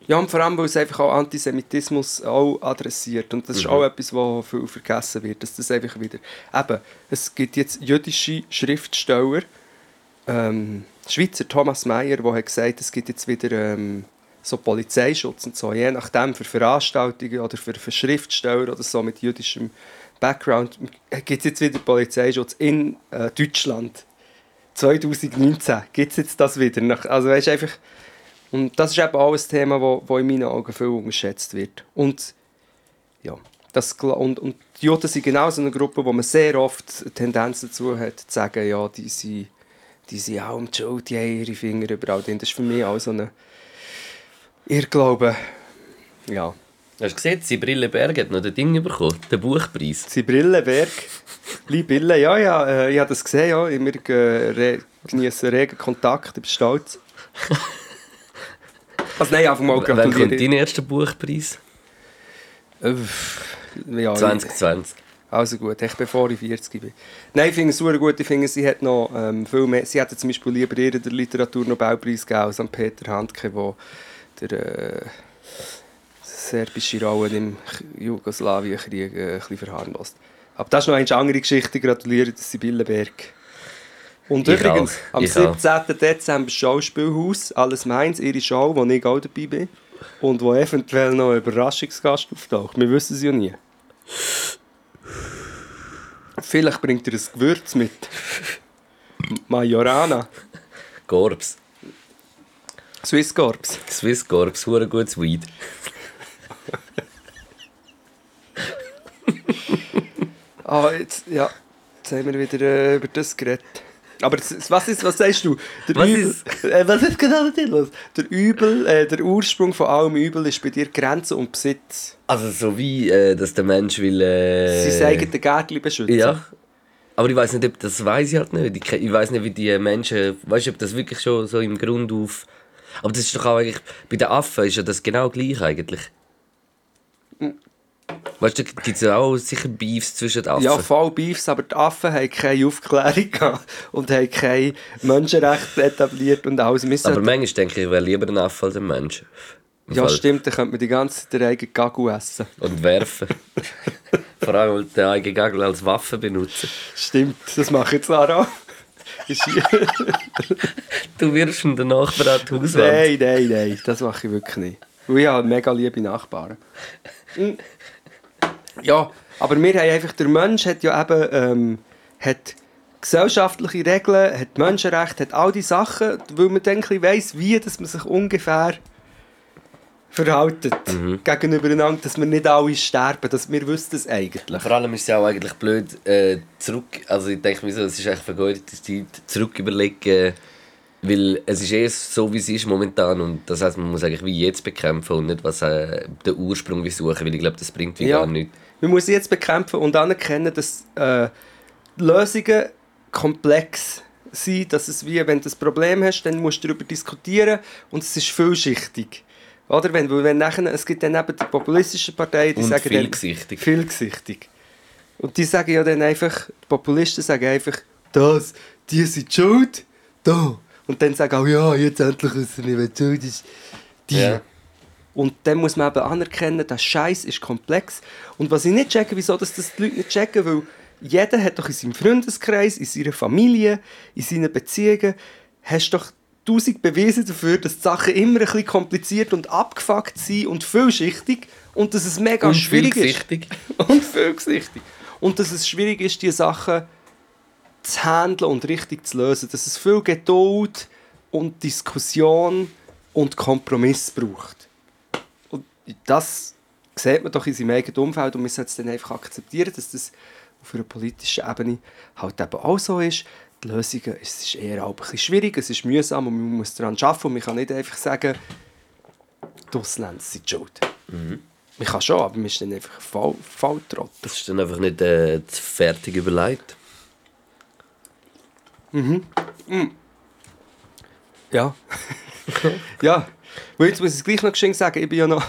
Ja, und vor allem, weil es einfach auch Antisemitismus auch adressiert. Und das ist auch etwas, was viel vergessen wird. Dass das einfach wieder... Eben, es gibt jetzt jüdische Schriftsteller, ähm, Schweizer Thomas Mayer, der hat gesagt, es gibt jetzt wieder ähm, so Polizeischutz und so, je nachdem für Veranstaltungen oder für, für Schriftsteller oder so mit jüdischem Background, gibt es jetzt wieder Polizeischutz in äh, Deutschland. 2019 gibt es jetzt das wieder. Nach, also weißt, einfach, und das ist eben auch ein Thema, das wo, wo in meinen Augen viel unterschätzt wird. Und ja, das, und, und die Juden sind genau so eine Gruppe, wo man sehr oft eine Tendenz dazu hat, zu sagen, ja, die sind, die sind auch im Schuld, die haben ihre Finger überall drin. Das ist für mich auch so eine Irrglaube. Ja. Hast du gesehen, Sibylle Berg hat noch den Ding bekommen, den Buchpreis. Sibrillenberg, Libille, ja, ja, äh, ich habe das gesehen, ja. Wir äh, re genießen regen Kontakt, ich bin stolz. Also nein, einfach mal Wann kommt gratulieren. dein erster Buchpreis? Äh, ja, 2020. Also gut, echt bevor ich 40 bin. Nein, ich finde es super gut. Ich finde, sie hat noch ähm, viel mehr. Sie hätte zum Beispiel lieber ihr den Literaturnobelpreis gegeben als an Peter Handke, der der äh, serbische Rollen im Jugoslawienkrieg äh, ein bisschen verharmlost. Aber das ist noch eine andere Geschichte. Gratuliere Sibylle Berg. Und Ich übrigens, auch. am Ich auch. 17. Dezember Schauspielhaus, alles meins, ihre Show, wo ich auch dabei bin. Und wo eventuell noch ein Überraschungsgast auftaucht. Wir wissen es ja nie. Vielleicht bringt er ein Gewürz mit. Majorana. Corps. Swiss Corps. Swiss Corps, hure gutes Weed. Ah, jetzt, ja. Jetzt haben wir wieder äh, über das geredet. Aber das, was, ist, was sagst du? Der Was Übel, ist- Äh, was ist genau dir los? Der, Übel, äh, der Ursprung von allem Übel ist bei dir Grenzen und Besitz. Also so wie, äh, dass der Mensch will... Äh, Sein eigenes Gärtchen beschützen. Ja. Aber ich weiß nicht, ob das weiß ich halt nicht. Ich, ich weiß nicht, wie die Menschen, weißt du, ob das wirklich schon so im Grund auf. Aber das ist doch auch eigentlich bei den Affen ist ja das genau gleich eigentlich. Weißt du, gibt es auch sicher Beefs zwischen den Affen. Ja, voll Beefs, aber die Affen haben keine Aufklärung gehabt und haben kein Menschenrecht etabliert und alles. Wir aber manchmal denke ich, ich wäre lieber ein Affe als ein Mensch. Im ja, Fall. stimmt, dann könnte man die ganze Zeit den eigenen Gagu essen. Und werfen. Vor allem weil den eigenen Gagel als Waffe benutzen. Stimmt, das mache ich zwar auch. Du wirst in der Nachbar an die Hauswand. nein, nein, nein, das mache ich wirklich nicht. Weil ich habe mega liebe Nachbarn. Ja, aber wir haben einfach, der Mensch hat ja eben ähm, hat gesellschaftliche Regeln, hat Menschenrechte, hat all die Sachen, weil man dann weiss, wie dass man sich ungefähr verhaltet gegenübereinander, dass wir nicht alle sterben, dass wir wissen es eigentlich. Vor allem ist es ja auch eigentlich blöd, äh, zurück, also ich denke mir so, es ist echt vergeudete Zeit, zurück überlegen, weil es ist eh so, wie es ist momentan und das heißt, man muss eigentlich wie jetzt bekämpfen und nicht was äh, den Ursprung wie suchen, weil ich glaube, das bringt wie Ja. gar nichts. Man muss sie jetzt bekämpfen und anerkennen, dass äh, Lösungen komplex sind. Dass es wie, wenn du ein Problem hast, dann musst du darüber diskutieren und es ist vielschichtig. Oder? Wenn, weil wenn nachher, es gibt dann eben die populistischen Parteien, die Und sagen vielgesichtig. Dann, vielgesichtig. Und die sagen ja dann einfach, die Populisten sagen einfach, das, die sind schuld, da. Und dann sagen auch, ja, jetzt endlich wissen wir, wer schuld ist. Die. Ja. Und dann muss man eben anerkennen, der Scheiß ist komplex. Und was ich nicht checke, wieso dass das die Leute nicht checken, weil jeder hat doch in seinem Freundeskreis, in seiner Familie, in seinen Beziehungen, hast doch tausend Beweise dafür, dass die Sachen immer ein bisschen kompliziert und abgefuckt sind und vielschichtig und dass es mega Und schwierig ist. Und vielgesichtig. Und dass es schwierig ist, diese Sachen zu handeln und richtig zu lösen. Dass es viel Geduld und Diskussion und Kompromiss braucht. Das sieht man doch in seinem eigenen Umfeld und man sollte es dann einfach akzeptieren, dass das auf einer politischen Ebene halt eben auch so ist. Die Lösungen, es ist eher auch ein bisschen schwierig, es ist mühsam und man muss daran arbeiten und man kann nicht einfach sagen, die Ausländer sind schuld. Man kann schon, aber man ist dann einfach voll Trottel. Das ist dann einfach nicht äh, fertig überlegt. Ja. ja. Und jetzt muss ich es gleich noch geschehen sagen, ich bin ja noch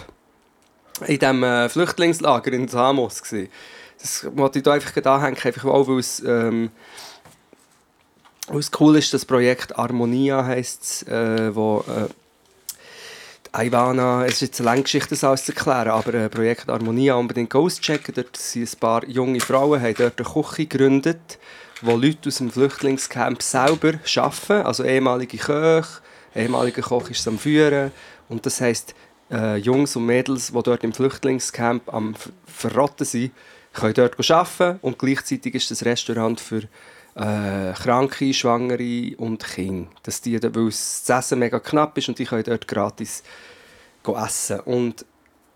in diesem äh, Flüchtlingslager in Samos. Gewesen. Das wollte ich da einfach anhängen, einfach auch, weil es, ähm, weil es cool ist, das Projekt Harmonia heisst es, äh, wo äh, Ivana, es ist jetzt eine lange Geschichte, das alles zu erklären, aber äh, Projekt Harmonia unbedingt auschecken. Dort sind ein paar junge Frauen, haben dort eine Küche gegründet, wo Leute aus dem Flüchtlingscamp selber arbeiten, also ehemalige Köche, ehemaliger Koch ist am Führen und das heisst, äh, Jungs und Mädels, die dort im Flüchtlingscamp am Ver- Verrotten sind, können dort arbeiten und gleichzeitig ist das Restaurant für äh, Kranke, Schwangere und Kinder. Dass die, weil das Essen mega knapp ist und die können dort gratis essen. Und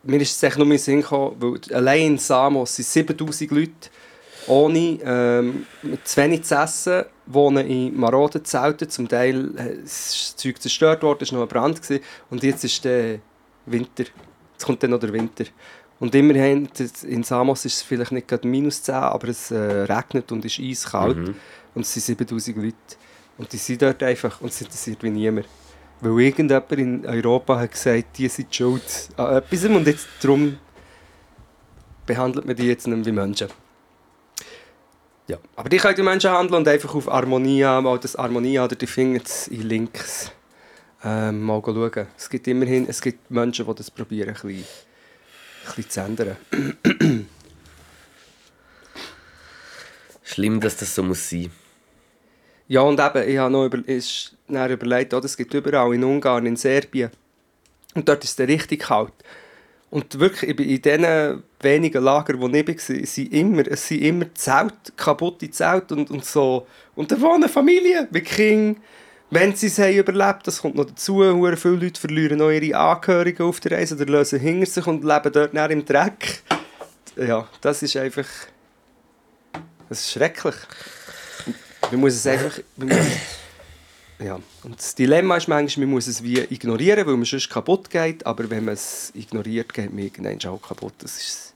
mir ist es echt nur in den Sinn gekommen, weil allein in Samos sind 7000 Leute ohne ähm, zu wenig zu essen, wohnen in maroden Zelten. Zum Teil äh, ist das Zeug zerstört worden, es war noch ein Brand. Gewesen. Und jetzt ist der Winter. Jetzt kommt dann noch der Winter. Und immerhin, in Samos ist es vielleicht nicht gerade minus 10, aber es äh, regnet und ist eiskalt. Und es sind 7000 Leute. Und die sind dort einfach und es interessiert wie niemand. Weil irgendjemand in Europa hat gesagt, die sind schuld an etwas und jetzt darum behandelt man die jetzt nicht mehr wie Menschen. Ja, aber die können die Menschen handeln und einfach auf Harmonia, mal das Harmonia oder die Finger in Links ähm, mal schauen. Es gibt immerhin es gibt Menschen, die das probieren, ein bisschen, ein bisschen zu ändern. Schlimm, dass das so muss sein. Ja, und eben, ich habe noch über, ist dann überlegt, oh, das gibt überall, in Ungarn, in Serbien. Und dort ist es richtig kalt. Und wirklich, in diesen wenigen Lagern, wo ich war, sind immer, es sind immer Zelte, kaputte Zelte und, und so. Und da wohnen Familien mit Kindern. Wenn sie es haben überlebt, das kommt noch dazu, hure viele Leute verlieren noch ihre Angehörigen auf der Reise oder lösen hinter sich und leben dort dann im Dreck. Ja, das ist einfach... Das ist schrecklich. Man muss es einfach... Muss, ja. Und das Dilemma ist manchmal, man muss es wie ignorieren, weil man sonst kaputt geht. Aber wenn man es ignoriert, geht man irgendwann auch kaputt. Das ist,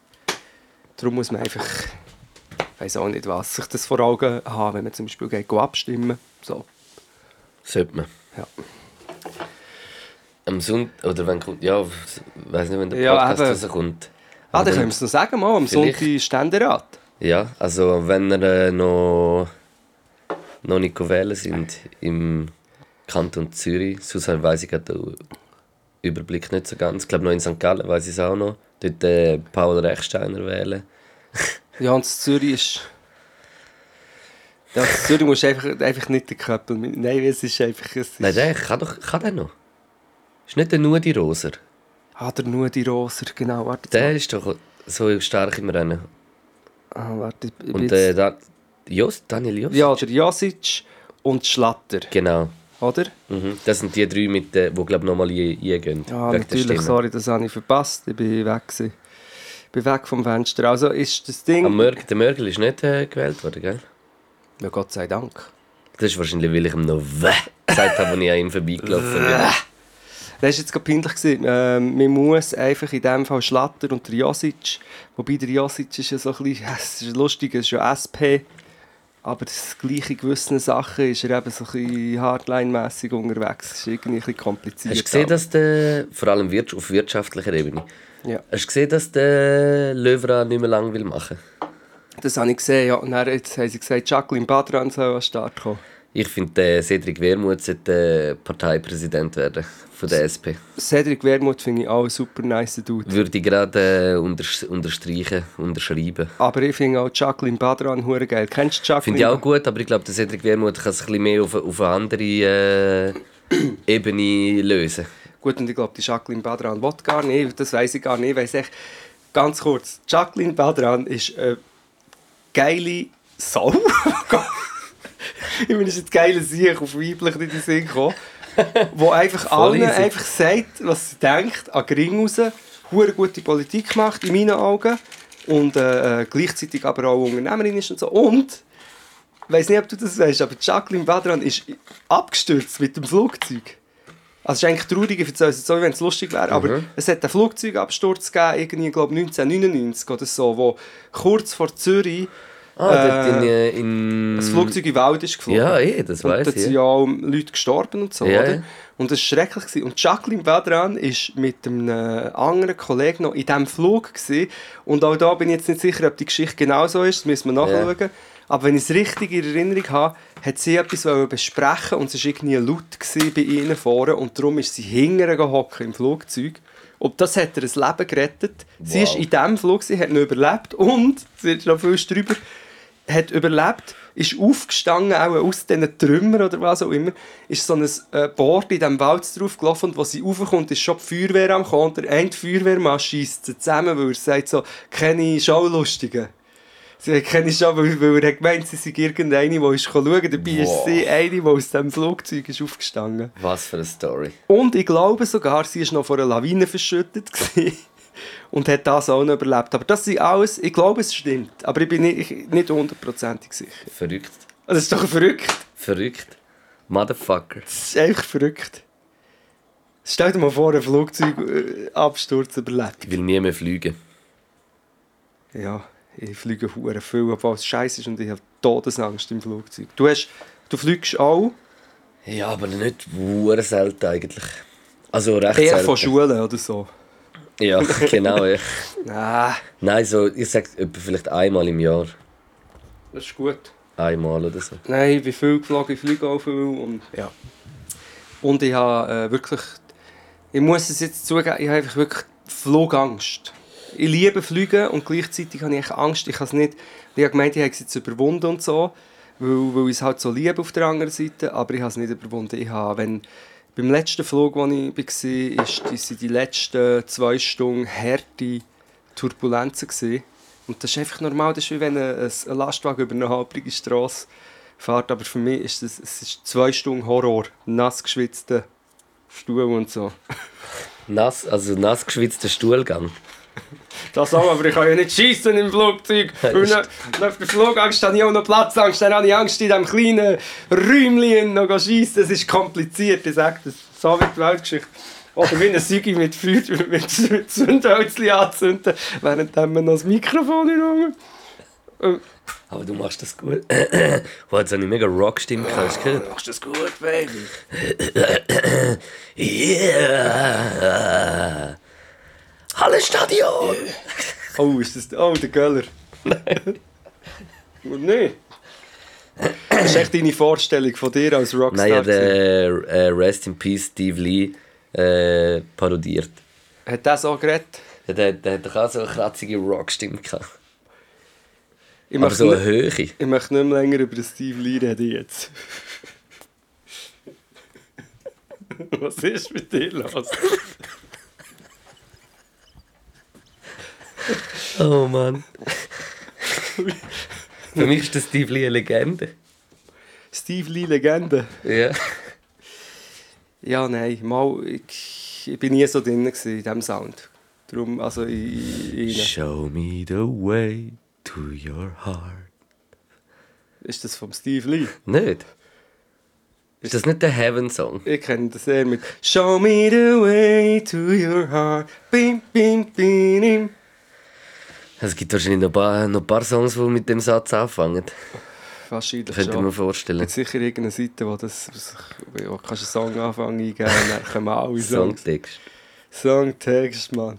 darum muss man einfach... Ich weiß auch nicht was, sich das vor Augen haben, wenn man zum Beispiel geht, abstimmen So, Sollte man. ja. Am Sonntag, oder wenn kommt, ja, weiß nicht, wenn der Ja, Podcast eben. rauskommt. Ah, dann können wir es noch sagen, mal, am Vielleicht- Sonntag Ständerat. Ja, also wenn ihr äh, noch, noch nicht wählen sind im Kanton Zürich, sonst weiss ich den Überblick nicht so ganz. Ich glaube noch in St. Gallen weiß ich es auch noch. Dort äh, Paul Rechsteiner wählen. Ja, und Zürich ist... In Zürich musst du einfach, einfach nicht den Köppel mit... Nein, es ist einfach... Es ist, Nein, der kann doch kann der noch. Ist nicht der nur die Roser. Ah, der nur die Roser, genau. Warte, Der ist doch so stark im Rennen. Ah, warte, ich Und äh, da, Jost, Daniel Jost? Ja, der Josic und Schlatter, Genau. oder? Mhm. Das sind die drei, mit, äh, die glaube nochmal eingehen. Ja, natürlich, sorry, das habe ich verpasst. Ich bin weg. Gewesen. Ich bin weg vom Fenster. Also ist das Ding... Am Mörg, der Mörgel ist nicht äh, gewählt worden, gell? Ja, Gott sei Dank. Das ist wahrscheinlich, weil ich ihm noch «Wäh» gesagt habe, als ich an ihm vorbeigelaufen bin. Das war jetzt gerade peinlich. gewesen. Ähm, man muss einfach in dem Fall Schlatter und der Josic. Wobei der Josic ist ja so ein bisschen... Es ist lustig, es ist ja SP. Aber das gleiche gewissen Sachen ist er eben so ein bisschen hardline-mässig unterwegs. Es ist irgendwie ein bisschen kompliziert. Hast du gesehen, dass der, vor allem auf wirtschaftlicher Ebene, Ja. hast du gesehen, dass der Löwra nicht mehr lang will machen Das habe ich gesehen, ja. Und dann jetzt haben sie gesagt, Jacqueline Badran soll an den Start kommen. Ich finde, der Cedric Wermuth sollte äh, Parteipräsident werden von der SP. Cedric Wermuth finde ich auch ein super nice Dude. Würde ich gerade äh, unters- unterstreichen, unterschreiben. Aber ich finde auch Jacqueline Badran hure geil. Kennst du Jacqueline? Finde ich auch gut, aber ich glaube, der Cedric Wermuth kann es ein bisschen mehr auf, auf eine andere äh, Ebene lösen. Gut, und ich glaube, die Jacqueline Badran will gar nicht. Das weiß ich gar nicht. Ich weiss echt, ganz kurz, Jacqueline Badran ist eine geile Sau. ich bin jetzt geile Sieg auf weiblich nicht in den Sinn gekommen. Wo einfach allen einfach sagt, was sie denkt, an Gring raus. Hure gute Politik macht, in meinen Augen. Und äh, äh, gleichzeitig aber auch Unternehmerin ist und so. Und, ich weiß nicht, ob du das weißt, aber Jacqueline Badran ist abgestürzt mit dem Flugzeug. Also es ist eigentlich traurig, ich erzähle es jetzt so, wenn es lustig wäre, aber es hat einen Flugzeugabsturz gegeben, irgendwie, glaube 1999 oder so, wo kurz vor Zürich Ah, dort in, äh, äh, in... das Flugzeug in Wald ist geflogen. Ja, eh, das Und weiß ich. sind Ja. ja auch Leute gestorben und so, Ja, oder? ja. Und das war schrecklich. Gewesen. Und Jacqueline Badran war mit einem anderen Kollegen noch in diesem Flug. Gewesen. Und auch da bin ich jetzt nicht sicher, ob die Geschichte genau so ist. Das müssen wir nachschauen. Aber wenn ich es richtig in Erinnerung habe, hat sie etwas besprechen und es war irgendwie laut bei ihnen vorne. Und darum ist sie hinterher gehockt im Flugzeug. Und das hat ihr ein Leben gerettet. Sie ist in diesem Flug, sie hat noch überlebt. Und, sie ist noch viel drüber, hat überlebt, ist aufgestanden, auch aus diesen Trümmern oder was auch immer, ist so ein äh, Board in diesem Wald drauf gelaufen und als sie raufkommt, ist schon die Feuerwehr am kommen und der eine Feuerwehrmann scheisst sie zusammen, weil er sagt so, keine Schaulustigen. Sie keine Schau, weil, weil er hat gemeint, sie sei irgendeine, die ist schauen Dabei ist Wow. sie eine, die aus diesem Flugzeug ist aufgestanden. Was für eine Story. Und ich glaube sogar, sie war noch vor einer Lawine verschüttet und hat das auch noch überlebt. Aber das sind alles, ich glaube, es stimmt. Aber ich bin nicht, nicht hundertprozentig sicher. Verrückt. Also, Das ist doch verrückt. Verrückt. Motherfucker. Das ist einfach verrückt. Stell dir mal vor, ein Flugzeugabsturz überlebt. Ich will nie mehr fliegen. Ja, ich fliege hure viel, obwohl es scheiße ist und ich habe Todesangst im Flugzeug. Du, hast, du fliegst auch Ja, aber nicht hure selten eigentlich. Also recht eher selten. von Schulen oder so. Ja, genau. Ja. Nein, Nein, so, ich sag etwa vielleicht einmal im Jahr. das ist gut. Einmal oder so. Nein, ich bin viel geflogen, ich fliege auch viel und ja. Und ich habe äh, wirklich, ich muss es jetzt zugeben, ich habe einfach wirklich Flugangst. Ich liebe Fliegen und gleichzeitig habe ich Angst, ich kann es nicht, ich habe gemeint, ich habe es jetzt überwunden und so, weil, weil ich es halt so liebe auf der anderen Seite, aber ich habe es nicht überwunden. Ich habe, wenn, beim letzten Flug, wo ich war, ist, sind die letzten zwei Stunden harte Turbulenzen gewesen. Und das ist einfach normal, das ist wie wenn ein, ein Lastwagen über eine halbrige Straße fährt. Aber für mich ist das es ist zwei Stunden Horror. Nass geschwitzte Stuhl und so. Nass, also nass geschwitzter Stuhlgang. Das auch, aber ich kann ja nicht schießen im Flugzeug. Weil nach nach der Flugangst habe ich auch noch Platzangst. Dann habe ich Angst, in diesem kleinen Räumchen noch schießen. Das ist kompliziert, ich sage das. So wie die Weltgeschichte. Oder wie eine Säge mit Feuer, mit Zündhölzchen anzünden, während man noch das Mikrofon in der Hand Aber du machst das gut. Jetzt habe ich mega Rockstimme hast du gehört? Machst du das gut, Baby? Yeah! Halle Stadion! Oh, ist das... Oh, der Göller. Und nicht? Das ist echt deine Vorstellung von dir als Rockstar. Nein, ja, der äh, Rest in Peace Steve Lee äh, parodiert. Hat der so geredet? Ja, der, der hat doch auch so eine kratzige Rockstimme gehabt. Ich Aber so eine nicht, Höhe. ich möchte nicht mehr länger über Steve Lee reden jetzt. Was ist mit dir los? Oh Mann. Für mich ist der Steve Lee eine Legende. Steve Lee Legende. Ja. Ja, nein, mal, ich, ich bin nie so drin gewesen in diesem Sound. Darum, also in, in, Show me the way to your heart. Ist das vom Steve Lee? Nicht? Ist das nicht der Heaven-Song? Ich kenne das eher mit Show me the way to your heart. Bim, bim, bim, bim. Es gibt wahrscheinlich noch ein paar, noch ein paar Songs, die mit dem Satz anfangen. Wahrscheinlich Könnte ich schon. mir vorstellen. gibt sicher irgendeine Seite, wo, das, wo kannst du einen Song anfangen eingeben und dann kommen alle Songs. Songtext. Songtext, Mann.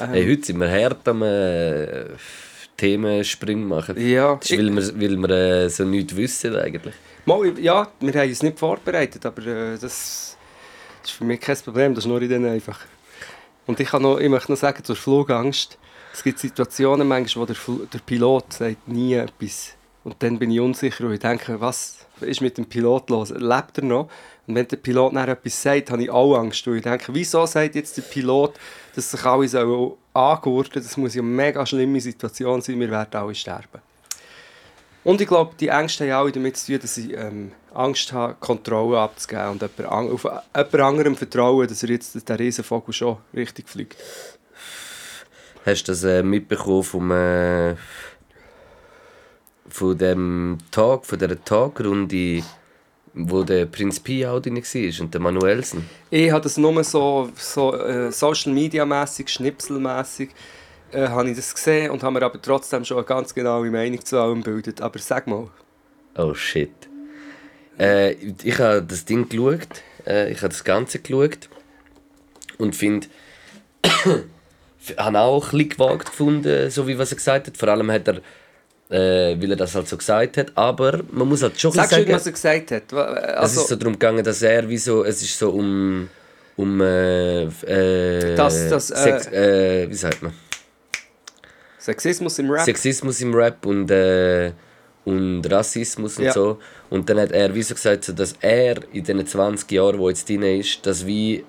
Ähm, Hey, heute sind wir hart am äh, Themenspringen machen. Ja, Das ist, weil wir, weil wir äh, so nichts wissen eigentlich. Mal, ja, wir haben uns nicht vorbereitet, aber äh, das, das ist für mich kein Problem, das ist nur in denen einfach. Und ich, kann noch, ich möchte noch sagen, zur Flugangst, es gibt Situationen manchmal, wo der, der Pilot sagt nie etwas. Und dann bin ich unsicher und ich denke, was ist mit dem Pilot los? Lebt er noch? Und wenn der Pilot dann etwas sagt, habe ich auch Angst, weil ich denke, wieso sagt jetzt der Pilot, dass sich alle sollen angurten Das muss ja eine mega schlimme Situation sein, wir werden alle sterben. Und ich glaube, die Ängste haben alle damit zu tun, dass ich ähm, Angst habe, Kontrolle abzugeben und auf jemand anderem vertrauen, dass er jetzt den Riesenvogel schon richtig fliegt. Hast du das äh, mitbekommen vom, äh, von dem Tag, von dieser Tagrunde wo der Prinz Pi auch drin war und der Manuelsen. Ich habe das nur so, so äh, Social Media mäßig, schnipselmäßig äh, habe ich das gesehen und habe mir aber trotzdem schon eine ganz genaue Meinung zu allem gebildet. Aber sag mal. Oh shit. Äh, ich habe das Ding geschaut, äh, ich habe das Ganze geschaut und finde, habe auch ein bisschen gewagt gefunden, so wie was er gesagt hat. Vor allem hat er, äh, weil er das halt so gesagt hat, aber man muss halt schon du, sagen, was er gesagt hat? Wa- es Also, ist so darum gegangen, dass er wie so, es ist so um, um äh, äh, Das- das, äh, Sex, äh, wie sagt man? Sexismus im Rap? Sexismus im Rap und, äh, und Rassismus und Ja. so. Und dann hat er wie so gesagt, so, dass er in den 20 Jahren, wo jetzt drin ist, dass wie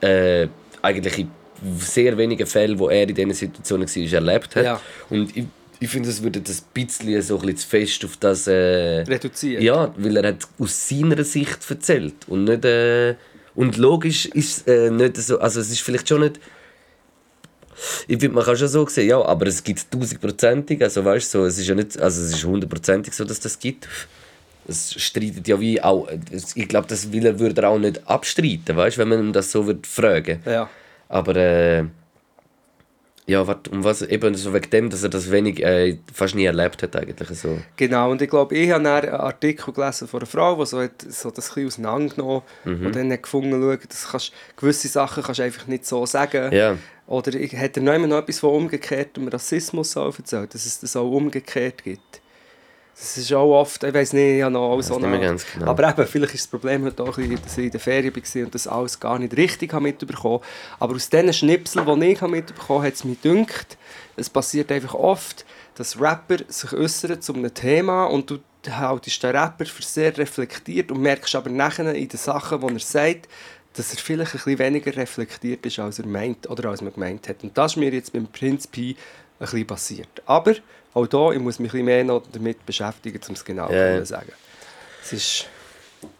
äh, eigentlich in sehr wenigen Fällen, wo er in diesen Situationen war, erlebt hat. Ja. Und ich, ich finde, es würde das bisschen so ein bisschen zu fest auf das... Äh, Reduziert. ja, weil er hat aus seiner Sicht erzählt und nicht... Äh, und logisch ist es äh, nicht so... Also es ist vielleicht schon nicht... Ich finde, man kann schon so sehen, ja, aber es gibt tausendprozentig, also weißt du, so, es ist ja nicht, also es ist hundertprozentig so, dass das gibt. Es streitet ja wie auch, ich glaube, das will er, würde er auch nicht abstreiten, weißt du, wenn man ihm das so würde fragen. Ja. Aber äh, ja, warte, um was, eben so wegen dem, dass er das wenig, äh, fast nie erlebt hat eigentlich so. Genau, und ich glaube, ich habe einen Artikel gelesen von einer Frau, die so, hat, so das ein bisschen auseinandergenommen Mhm. und dann hat gefunden, schau, das kannst, gewisse Sachen kannst du einfach nicht so sagen. Ja. Oder ich, hat er noch immer noch etwas von umgekehrtem Rassismus auch erzählt, dass es das auch umgekehrt gibt. Das ist auch oft, ich weiß nicht, ich habe noch alles genau. Aber eben, vielleicht ist das Problem heute auch, bisschen, dass ich in der Ferien war und das alles gar nicht richtig habe mitbekommen Aber aus diesen Schnipseln, die ich habe mitbekommen habe, hat es mich gedacht, es passiert einfach oft, dass Rapper sich äußern zu einem Thema und du haltest den Rapper für sehr reflektiert und merkst aber nachher in den Sachen, die er sagt, dass er vielleicht ein bisschen weniger reflektiert ist, als er meint oder als man gemeint hat. Und das ist mir jetzt beim Prinz Pi ein bisschen passiert. Aber auch da, ich muss mich ein bisschen mehr noch damit beschäftigen, um es genau ja. zu sagen. Es ist...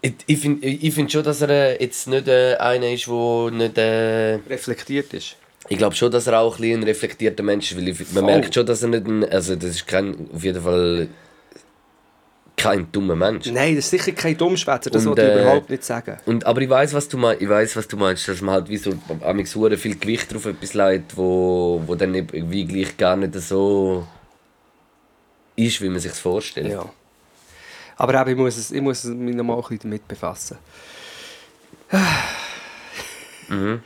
Ich, ich finde ich find schon, dass er äh, jetzt nicht äh, einer ist, der nicht... Äh, reflektiert ist. ich glaube schon, dass er auch ein, bisschen ein reflektierter Mensch ist, weil ich, man merkt schon, dass er nicht ein... Also das ist kein, auf jeden Fall kein dummer Mensch. Nein, das ist sicher kein Dummschwätzer, das wollte ich äh, überhaupt nicht sagen. Und, aber ich weiß, was du meinst. Ich weiß, was du meinst, dass man halt wie so hure viel Gewicht drauf etwas legt, wo, wo dann irgendwie gleich gar nicht so ist, wie man sich vorstellt. Ja. Aber eben, ich muss, es, ich muss mich noch mal ein bisschen damit befassen. Mhm.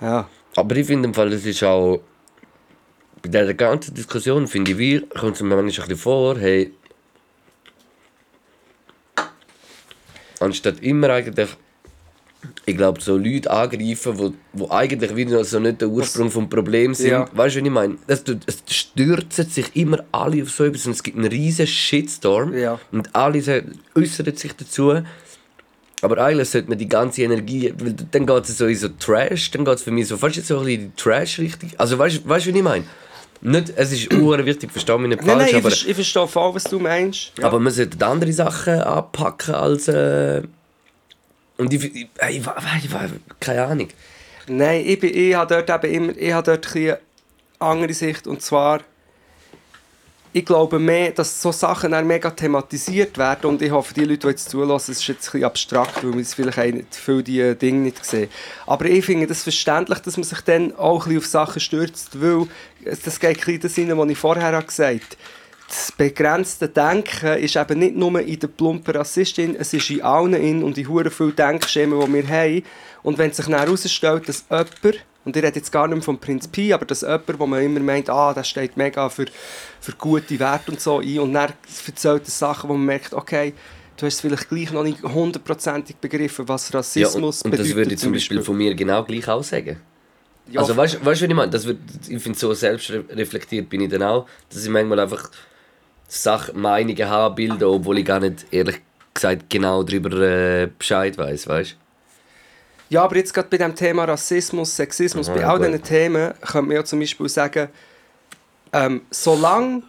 Ja. Aber ich finde im Fall, das ist auch bei dieser ganzen Diskussion finde ich, wie kommt es mir manchmal ein bisschen vor, hey, anstatt immer eigentlich, ich glaube, so Leute angreifen, wo, wo eigentlich wieder so nicht der Ursprung vom Problem sind. Ja. Weißt du, was ich meine? Es, es stürzen sich immer alle auf so etwas und es gibt einen riesen Shitstorm Ja. und alle äußern sich dazu. Aber eigentlich sollte man die ganze Energie, weil dann geht es so in so Trash, dann geht es für mich so fast jetzt so ein bisschen in die Trash-Richtung. Also weißt du, was ich meine? Nicht, es ist ur wichtig, verstehe mich nicht Nein, falsch, nein, ich, aber, ich verstehe voll, was du meinst. Ja. aber man sollte andere Sachen anpacken als... Äh, und ich, ich, ich, ich, ich, keine Ahnung. Nein, ich, bin, ich habe dort eben immer ich habe dort eine andere Sicht. Und zwar, ich glaube mehr, dass so Sachen dann mega thematisiert werden. Und ich hoffe, die Leute, die jetzt zulassen, es ist jetzt ein bisschen abstrakt, weil wir es vielleicht auch nicht viele die Dinge nicht sehen. Aber ich finde das verständlich, dass man sich dann auch ein bisschen auf Sachen stürzt, weil es- das geht ein bisschen das hinein, was ich vorher gesagt habe. Das begrenzte Denken ist eben nicht nur in der plumpen Rassistin, es ist in allen in und in hure vielen Denkschemen, die wir haben. Und wenn sich dann herausstellt, dass jemand, und ich rede jetzt gar nicht mehr vom Prinz Pi, aber dass jemand, wo man immer meint, ah, der steht mega für, für gute Werte und so ein, und dann erzählt er Sachen, wo man merkt, okay, du hast vielleicht gleich noch nicht hundertprozentig begriffen, was Ja, und, Rassismus und das würde ich zum Beispiel von mir genau gleich auch sagen. Ja, also weißt du, was ich meine? Das wird, ich finde, so selbstreflektiert bin ich dann auch, dass ich manchmal einfach Sach Meinungen habe, bilden, obwohl ich gar nicht, ehrlich gesagt, genau darüber äh, Bescheid weiß, weißt Ja, aber jetzt gerade bei dem Thema Rassismus, Sexismus, Aha, bei all gut. diesen Themen könnte man ja zum Beispiel sagen, ähm, solange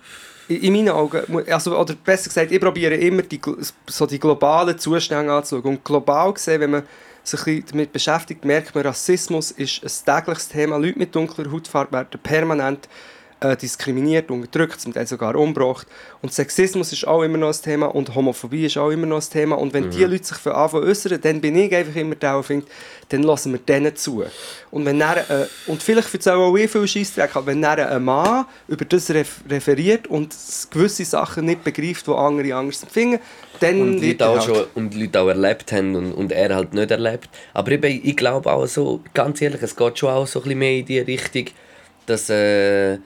in in meinen Augen, also, oder besser gesagt, ich probiere immer die, so die globalen Zustände anzuschauen. Und global gesehen, wenn man sich ein damit beschäftigt, merkt man, Rassismus ist ein tägliches Thema. Leute mit dunkler Hautfarbe werden permanent äh, diskriminiert, unterdrückt, zum Teil sogar umgebracht. Und Sexismus ist auch immer noch ein Thema und Homophobie ist auch immer noch ein Thema. Und wenn Mhm. die Leute sich von Anfang an äußern, dann bin ich einfach immer der, der findet, dann lassen wir denen zu. Und, wenn dann, äh, und vielleicht erzählen auch ich viel Scheissdreck, aber wenn dann ein Mann über das ref referiert und gewisse Sachen nicht begreift, die andere anders empfinden, dann und wird Leute auch halt- schon und Leute auch erlebt haben und, und er halt nicht erlebt. Aber eben, ich glaube auch so, ganz ehrlich, es geht schon auch so ein bisschen mehr in die Richtung, dass, äh,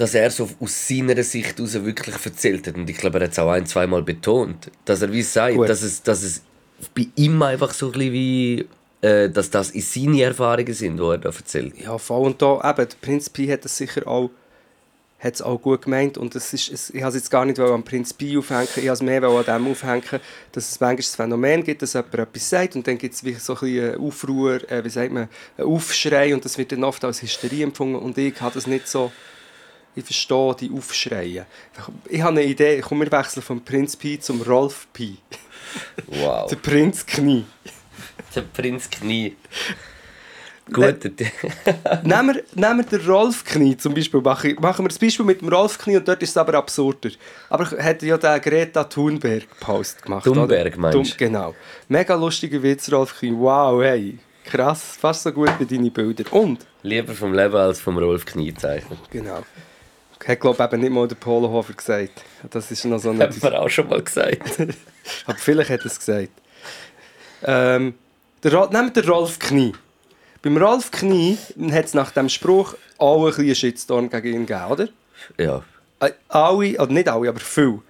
dass er so aus seiner Sicht heraus wirklich erzählt hat. Und ich glaube, er hat es auch ein, zweimal betont, dass er wie sagt, Gut. dass es, dass es bei ihm einfach so ein bisschen wie, äh, dass das in seine Erfahrungen sind, die er da erzählt. Ja, voll. Und da, eben, der Prinz Pi hat es sicher auch, hat es auch gut gemeint. Und das ist, es, ich habe es jetzt gar nicht am Prinz Pi aufhängen, ich habe es mehr an dem aufhängen, dass es manchmal das Phänomen gibt, dass jemand etwas sagt und dann gibt es wie so ein bisschen Aufruhr, äh, wie sagt man, einen Aufschrei und das wird dann oft als Hysterie empfunden und ich habe das nicht so, ich verstehe die Aufschreien. Ich habe eine Idee, komm, wir wechseln vom Prinz Pi zum Rolf Pi. Wow. Der Prinz Knie. Der Prinz Knie. Gut, nehmen, wir, nehmen wir den Rolf Knie zum Beispiel. Machen, machen wir das Beispiel mit dem Rolf Knie und dort ist es aber absurder. Aber hat ja der Greta Thunberg Post gemacht. Thunberg, oder? meinst du? Genau. Mega lustiger Witz, Rolf Knie. Wow, hey. Krass, fast so gut wie deine Bilder. Und, lieber vom Leben als vom Rolf Knie zeichnen. genau. Hat, glaube ich, eben nicht mal der Polohofer gesagt. Das ist noch so eine... Hat man auch schon mal gesagt. Aber vielleicht hat er es gesagt. Ähm, der, wir den Rolf Knie. Beim Rolf Knie hat es nach dem Spruch auch ein bisschen Shitstorm gegen ihn gegeben, oder? ja. Äh, alle, oder nicht alle, aber viel.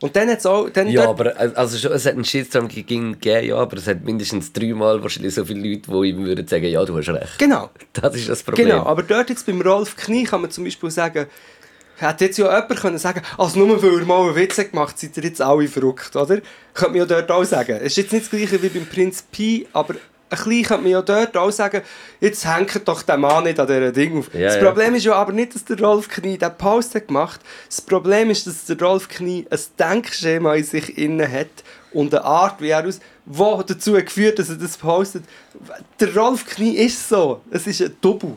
Und dann hat es auch... Dann Ja, aber äh, also schon, es hat einen Shitstorm gegeben, ja, aber es hat mindestens dreimal wahrscheinlich so viele Leute, die ihm würden sagen, ja, du hast recht. Genau, Das ist das Problem. genau. Aber dort jetzt beim Rolf Knie kann man zum Beispiel sagen, hätte jetzt ja jemand können sagen also nur weil er mal einen Witz hat gemacht seid ihr jetzt alle verrückt, oder? Könnte man ja dort auch sagen. Es ist jetzt nicht das gleiche wie beim Prinz Pi, aber ein bisschen könnte man ja dort auch sagen, jetzt hängt doch der Mann nicht an dieser Ding auf. Ja, das ja. Problem ist ja aber nicht, dass der Rolf Knie Post hat gemacht Das Problem ist, dass der Rolf Knie ein Denkschema in sich inne hat und eine Art, wie er aus, wo dazu geführt, dass er das postet. Der Rolf Knie ist so. Es ist ein Double.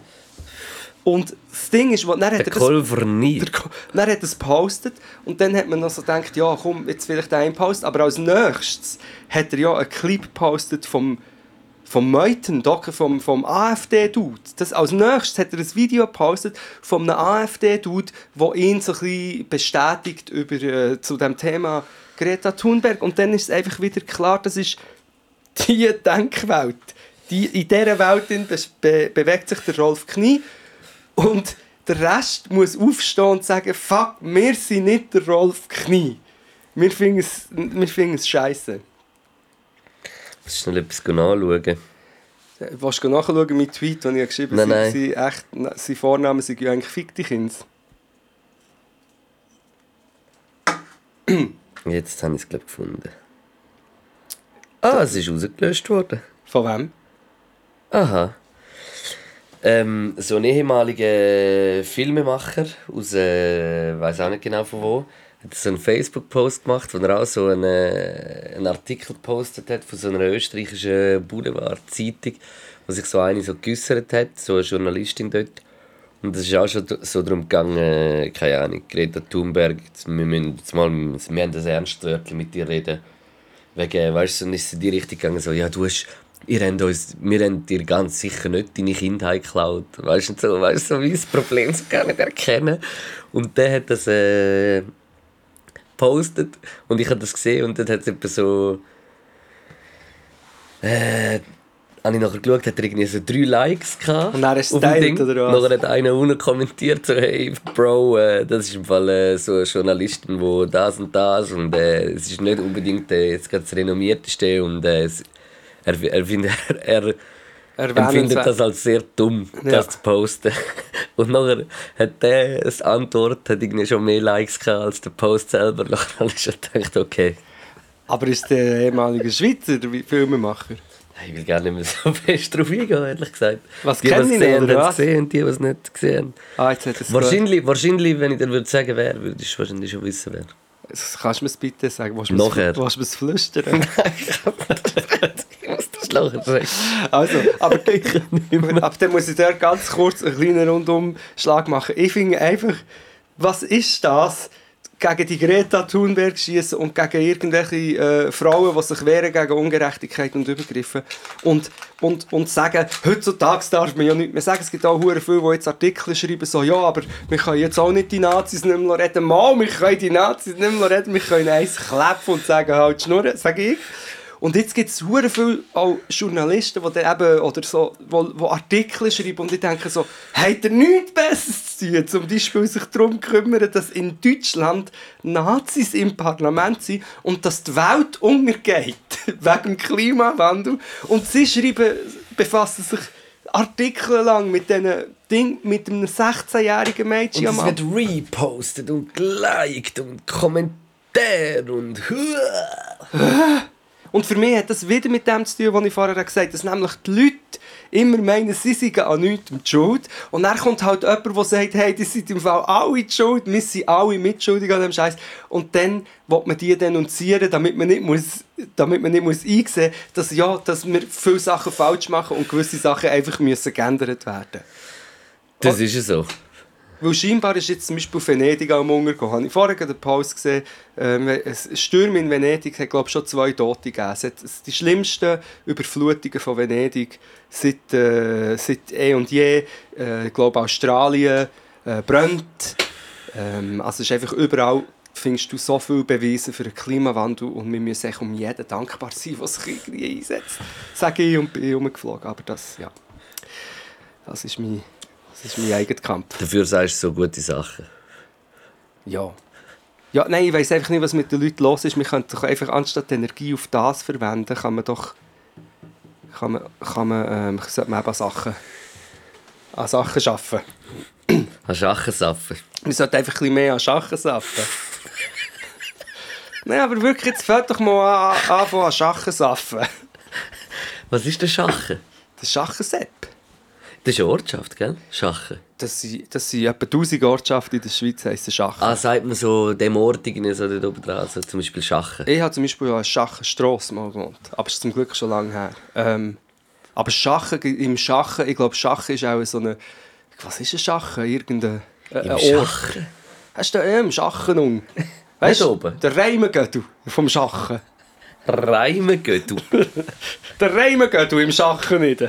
Und das Ding ist, wo- dann hat Der er das Kolver nie. der Dann hat er es gepostet und dann hat man noch so gedacht, ja komm, jetzt vielleicht einen Post. Aber als nächstes hat er ja einen Clip gepostet vom, vom Meuthen, Doc, vom, vom AfD-Dude. Das- Als nächstes hat er ein Video gepostet von einem AfD-Dude, der ihn so ein bisschen bestätigt über, äh, zu dem Thema Greta Thunberg. Und dann ist es einfach wieder klar, das ist die Denkwelt. Die, in dieser Welt be bewegt sich der Rolf Knie und der Rest muss aufstehen und sagen, fuck, wir sind nicht der Rolf Knie. Wir finden es, wir finden es scheiße. Muss schnell etwas nachschauen. Willst du nachschauen, mein Tweet, den ich geschrieben habe? Nein, Sie, sie echt, na, sein Vorname sind ja eigentlich Fick dich ins. Jetzt habe ich es, glaube gefunden. Ah, es ist rausgelöscht worden. Von wem? Aha. Ähm, so ein ehemaliger Filmemacher aus, äh, weiß auch nicht genau von wo, hat so einen Facebook-Post gemacht, wo er auch so einen, äh, einen Artikel gepostet hat von so einer österreichischen Boulevard-Zeitung, wo sich so eine so geäussert hat, so eine Journalistin dort. Und es ist auch schon so darum gegangen, äh, keine Ahnung, Greta Thunberg, wir, müssen jetzt mal, wir haben das ernst Wörtchen mit dir reden. Wegen, weißt du, dann ist es in die Richtung gegangen, so, ja, du hast, ihr habt uns, wir haben dir ganz sicher nicht deine Kindheit geklaut. Weißt du, so, weißt so wie das Problem so gar nicht erkennen. Und der hat das äh, gepostet und ich habe das gesehen und dann hat es etwa so. Äh, habe ich nachher geschaut, hat er irgendwie so drei Likes gehabt. Und dann dem geteilt, Ding. oder was? Nachher hat einer unten kommentiert, so, hey, Bro, äh, das ist im Fall äh, so eine Journalistin, wo das und das und äh, es ist nicht unbedingt äh, jetzt gerade das renommierteste und äh, es, er, er, findet, er, er empfindet das als sehr dumm, Ja. das zu posten. Und nachher hat der als Antwort hat irgendwie schon mehr Likes gehabt als der Post selber. Nachher habe ich schon gedacht, okay, Aber ist der ehemalige Schweizer der Filmemacher? ich will gar nicht mehr so fest drauf eingehen, ehrlich gesagt. Was die, was ihn, gesehen oder was? gesehen, die, es nicht gesehen haben. Ah, jetzt hat es Wahrscheinlich, wahrscheinlich, wenn ich dir würde sagen, wer, würdest du wahrscheinlich schon wissen, wer. Gehört. Kannst du mir es bitte sagen? Willst du Nachher. Willst du mir es flüstern? ich muss das lachen. Schreck. Also, aber, aber dann muss ich da ganz kurz einen kleinen Rundumschlag machen. Ich finde einfach, was ist das? Gegen die Greta Thunberg schießen und gegen irgendwelche äh, Frauen, die sich wehren gegen Ungerechtigkeit und Übergriffe. Und, und, und sagen, heutzutage darf man ja nicht mehr sagen, es gibt auch viele, die jetzt Artikel schreiben, so, ja, aber wir können jetzt auch nicht die Nazis nicht mehr reden. Mal, wir können die Nazis nicht mehr reden, wir können eins klepfen und sagen, halt Schnurren, sage ich. Und jetzt gibt es sehr viele auch Journalisten, die dann eben, oder so, wo, wo Artikel schreiben und ich denke so, habt ihr nichts Besseres zu tun, zum Beispiel sich darum kümmern, dass in Deutschland Nazis im Parlament sind und dass die Welt untergeht wegen dem Klimawandel. Und sie schreiben, befassen sich Artikel lang mit diesen Ding mit einem 16-jährigen Mädchen Und es wird repostet und geliked und Kommentare und... Und für mich hat das wieder mit dem zu tun, was ich vorher gesagt habe, dass nämlich die Leute immer meinen, sie seien an nichts die Schuld. Und dann kommt halt jemand, der sagt, hey, die sind im Fall alle die Schuld, wir sind alle mitschuldig an dem Scheiß. Und dann will man die denunzieren, damit man nicht, muss, damit man nicht muss einsehen muss, dass, ja, dass wir viele Sachen falsch machen und gewisse Sachen einfach müssen geändert werden Das ist ja so. Weil scheinbar ist jetzt zum Beispiel Venedig am Untergehen. Habe ich vorher gerade Post gesehen, ähm, es- Stürme in Venedig hat glaube ich schon zwei Tote gegeben. Es hat die schlimmsten Überflutungen von Venedig seit, äh, seit eh und je. Äh, ich glaube Australien äh, brennt. Ähm, also es ist einfach überall findest du so viele Beweise für den Klimawandel und wir müssen echt um jeden dankbar sein, der sich irgendwie einsetzt. Sage ich und bin rumgeflogen, aber das, ja, das ist mein, das ist mein eigener Kampf. Dafür sagst du so gute Sachen. Ja. Ja, nein, ich weiß einfach nicht, was mit den Leuten los ist. Man könnte doch einfach anstatt Energie auf das verwenden, kann man doch kann man, kann man, ähm, sollte man eben an Sachen, an Sachen arbeiten. Hast du Achensaffen? Man sollte einfach ein bisschen mehr an Schachen arbeiten. Nein, aber wirklich, jetzt fällt doch mal an, anfangen an Schachen arbeiten. Was ist der Schachen? Das Schachensepp. Das ist eine Ortschaft, gell? Schachen. Das sind, das sind etwa 1000 Ortschaften in der Schweiz, heissen Schachen. Ah, sagt man so dem Ort irgendwie so dort oben dran, so zum Beispiel Schachen. Ich habe zum Beispiel ja in Schachenstrasse mal gewohnt. Aber es ist zum Glück schon lange her. Ähm, aber Schachen, im Schachen, ich glaube, Schachen ist auch so eine. Was ist ein Schachen? Irgendein äh, Im ein Ort. Schachen? Hast du da im Schachen um? Weißt du, der Reimengöttel vom Schachen. Reimen geht du. Der Reimengöttel im Schachen nicht.